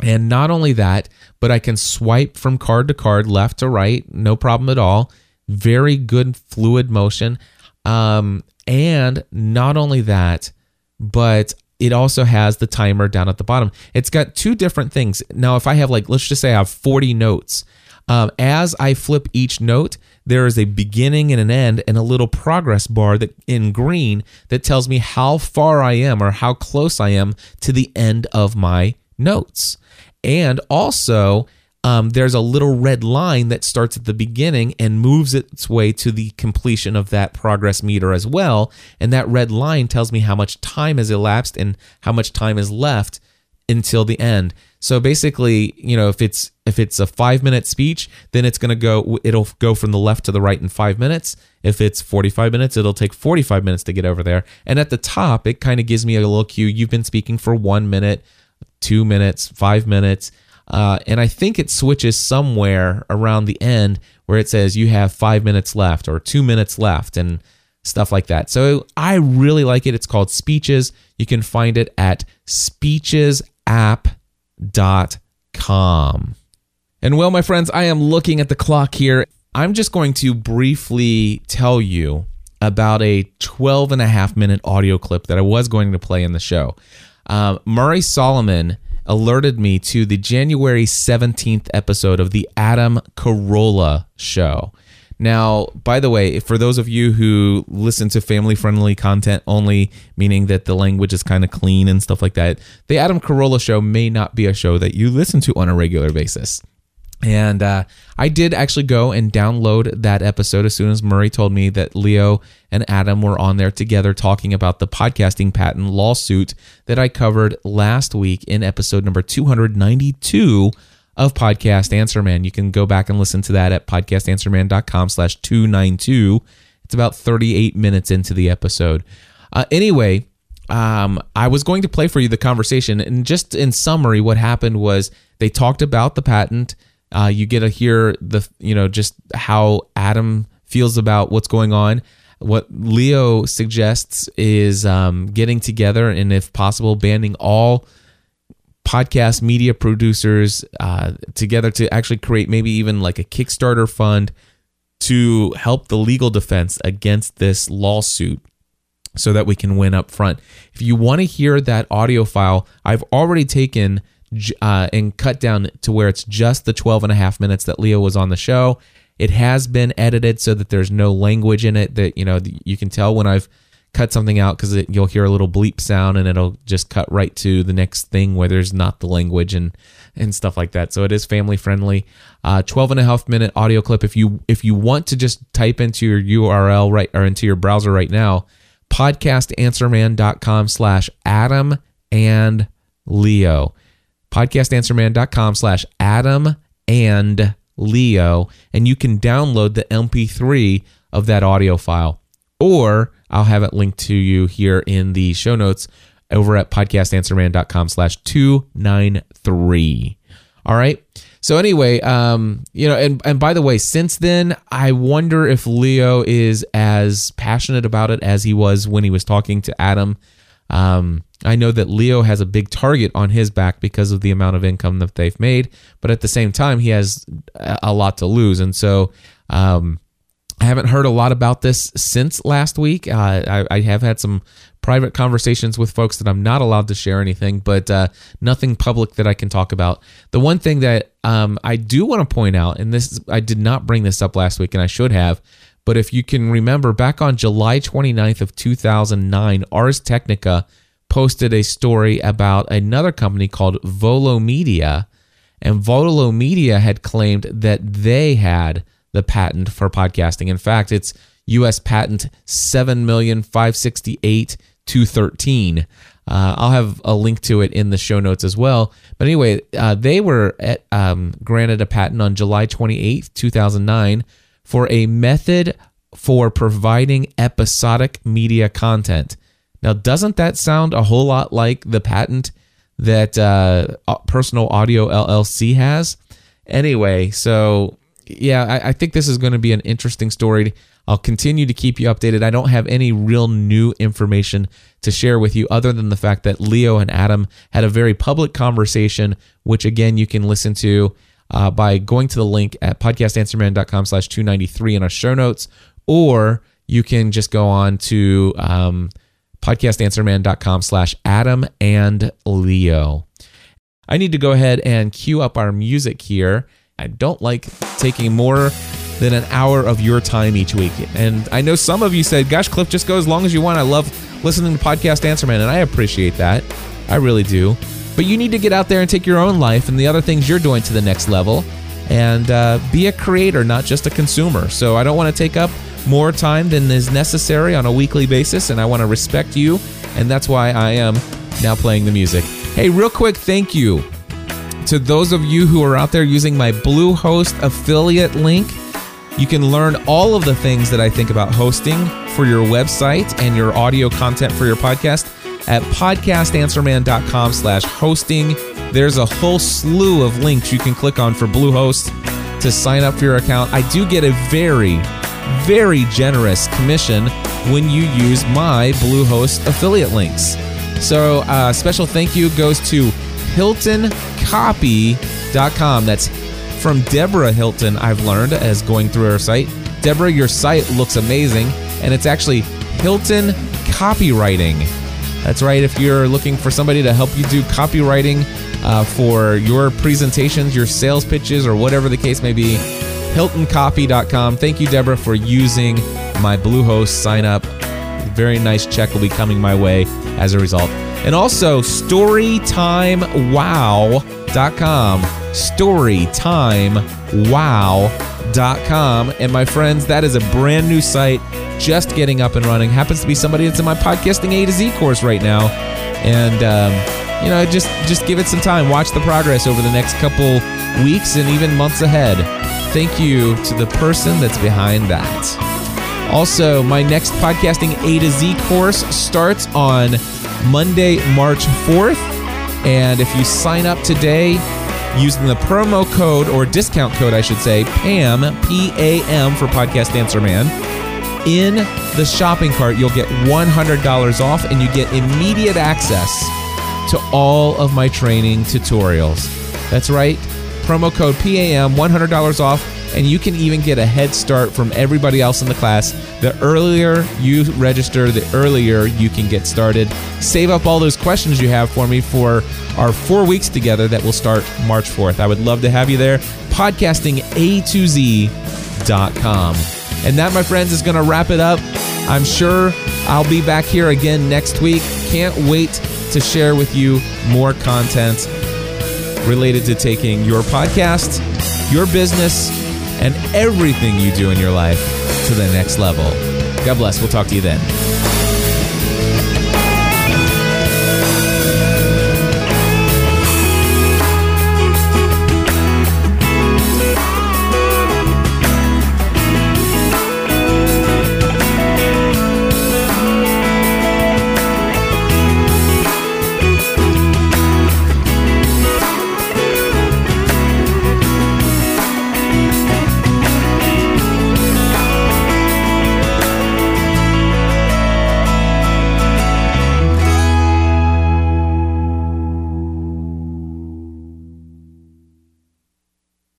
And not only that, but I can swipe from card to card, left to right, no problem at all. Very good fluid motion. Um, and not only that, but it also has the timer down at the bottom. It's got two different things. Now, if I have like, let's just say I have 40 notes, um, as I flip each note, there is a beginning and an end and a little progress bar that in green that tells me how far I am or how close I am to the end of my notes. And also, um, there's a little red line that starts at the beginning and moves its way to the completion of that progress meter as well. And that red line tells me how much time has elapsed and how much time is left until the end. So basically, you know, if it's if it's a five minute speech, then it's going to go. It'll go from the left to the right in five minutes. If it's forty five minutes, it'll take forty five minutes to get over there. And at the top, it kind of gives me a little cue. You've been speaking for one minute, two minutes, five minutes. Uh, and I think it switches somewhere around the end where it says you have five minutes left or two minutes left and stuff like that. So I really like it. It's called Speeches. You can find it at speechesapp.com. And well, my friends, I am looking at the clock here. I'm just going to briefly tell you about a 12 and a half minute audio clip that I was going to play in the show. Uh, Murray Solomon alerted me to the January 17th episode of the Adam Carolla show. Now, by the way, for those of you who listen to family friendly content only, meaning that the language is kind of clean and stuff like that, the Adam Carolla show may not be a show that you listen to on a regular basis. And uh, I did actually go and download that episode as soon as Murray told me that Leo and Adam were on there together talking about the podcasting patent lawsuit that I covered last week in episode number 292 of Podcast Answer Man. You can go back and listen to that at podcastanswerman.com slash 292. It's about 38 minutes into the episode. Uh, anyway, um, I was going to play for you the conversation. And just in summary, what happened was they talked about the patent – uh, you get to hear the you know just how Adam feels about what's going on. What Leo suggests is um, getting together and, if possible, banning all podcast media producers uh, together to actually create maybe even like a Kickstarter fund to help the legal defense against this lawsuit so that we can win up front. If you want to hear that audio file, I've already taken uh, and cut down to where it's just the 12 and a half minutes that Leo was on the show. It has been edited so that there's no language in it that, you know, you can tell when I've cut something out because you'll hear a little bleep sound and it'll just cut right to the next thing where there's not the language and and stuff like that. So it is family friendly. Uh 12 and a half minute audio clip. If you if you want to just type into your url right or into your browser right now podcastanswerman.com slash adam and leo. Podcastanswerman.com slash Adam and Leo, and you can download the MP3 of that audio file. Or I'll have it linked to you here in the show notes over at podcastanswerman.com slash 293. All right. So anyway, um, you know, and, and by the way, since then, I wonder if Leo is as passionate about it as he was when he was talking to Adam. Um, I know that Leo has a big target on his back because of the amount of income that they've made, but at the same time, he has a lot to lose. And so, um, I haven't heard a lot about this since last week. Uh, I, I, have had some private conversations with folks that I'm not allowed to share anything, but uh, nothing public that I can talk about. The one thing that um, I do want to point out, and this I did not bring this up last week, and I should have, but if you can remember, back on July 29th of 2009, Ars Technica posted a story about another company called Volo Media, and Volo Media had claimed that they had the patent for podcasting. In fact, it's U.S. patent seven million five sixty eight two thirteen. Uh, I'll have a link to it in the show notes as well. But anyway, uh, they were at, um, granted a patent on July 28th, 2009, for a method for providing episodic media content. Now, doesn't that sound a whole lot like the patent that uh, Personal Audio LLC has? Anyway, so yeah, I, I think this is going to be an interesting story. I'll continue to keep you updated. I don't have any real new information to share with you other than the fact that Leo and Adam had a very public conversation, which again you can listen to uh, by going to the link at podcastanswerman.com slash 293 in our show notes, or you can just go on to um, podcastanswerman.com slash Adam and Leo. I need to go ahead and cue up our music here. I don't like taking more than an hour of your time each week. And I know some of you said, gosh, Cliff, just go as long as you want. I love listening to Podcast Answer Man, and I appreciate that. I really do. But you need to get out there and take your own life and the other things you're doing to the next level and uh, be a creator, not just a consumer. So I don't want to take up more time than is necessary on a weekly basis, and I want to respect you, and that's why I am now playing the music. Hey, real quick, thank you to those of you who are out there using my Bluehost affiliate link, you can learn all of the things that I think about hosting for your website and your audio content for your podcast at podcastanswerman.com slash hosting. There's a whole slew of links you can click on for Bluehost to sign up for your account. I do get a very, very generous commission when you use my Bluehost affiliate links. So, uh, special thank you goes to HiltonCopy.com. That's from Deborah Hilton, I've learned as going through her site. Deborah, your site looks amazing, and it's actually Hilton Copywriting. That's right, if you're looking for somebody to help you do copywriting uh, for your presentations, your sales pitches, or whatever the case may be, HiltonCopy.com. Thank you, Deborah, for using my Bluehost sign up. Very nice check will be coming my way as a result. And also, StorytimeWow.com. StorytimeWow.com. And my friends, that is a brand new site just getting up and running. Happens to be somebody that's in my podcasting A to Z course right now. And, um, you know, just just give it some time. Watch the progress over the next couple weeks and even months ahead. Thank you to the person that's behind that. Also, my next podcasting A to Z course starts on Monday, March 4th. And if you sign up today using the promo code or discount code, I should say, PAM, P A M for Podcast Answer Man, in the shopping cart, you'll get $100 off and you get immediate access to all of my training tutorials. That's right, promo code PAM, $100 off, and you can even get a head start from everybody else in the class. The earlier you register, the earlier you can get started. Save up all those questions you have for me for our four weeks together that will start March 4th. I would love to have you there. Podcasting A to Z.com. And that, my friends, is going to wrap it up. I'm sure I'll be back here again next week. Can't wait to share with you more content related to taking your podcast, your business, and everything you do in your life to the next level. God bless. We'll talk to you then.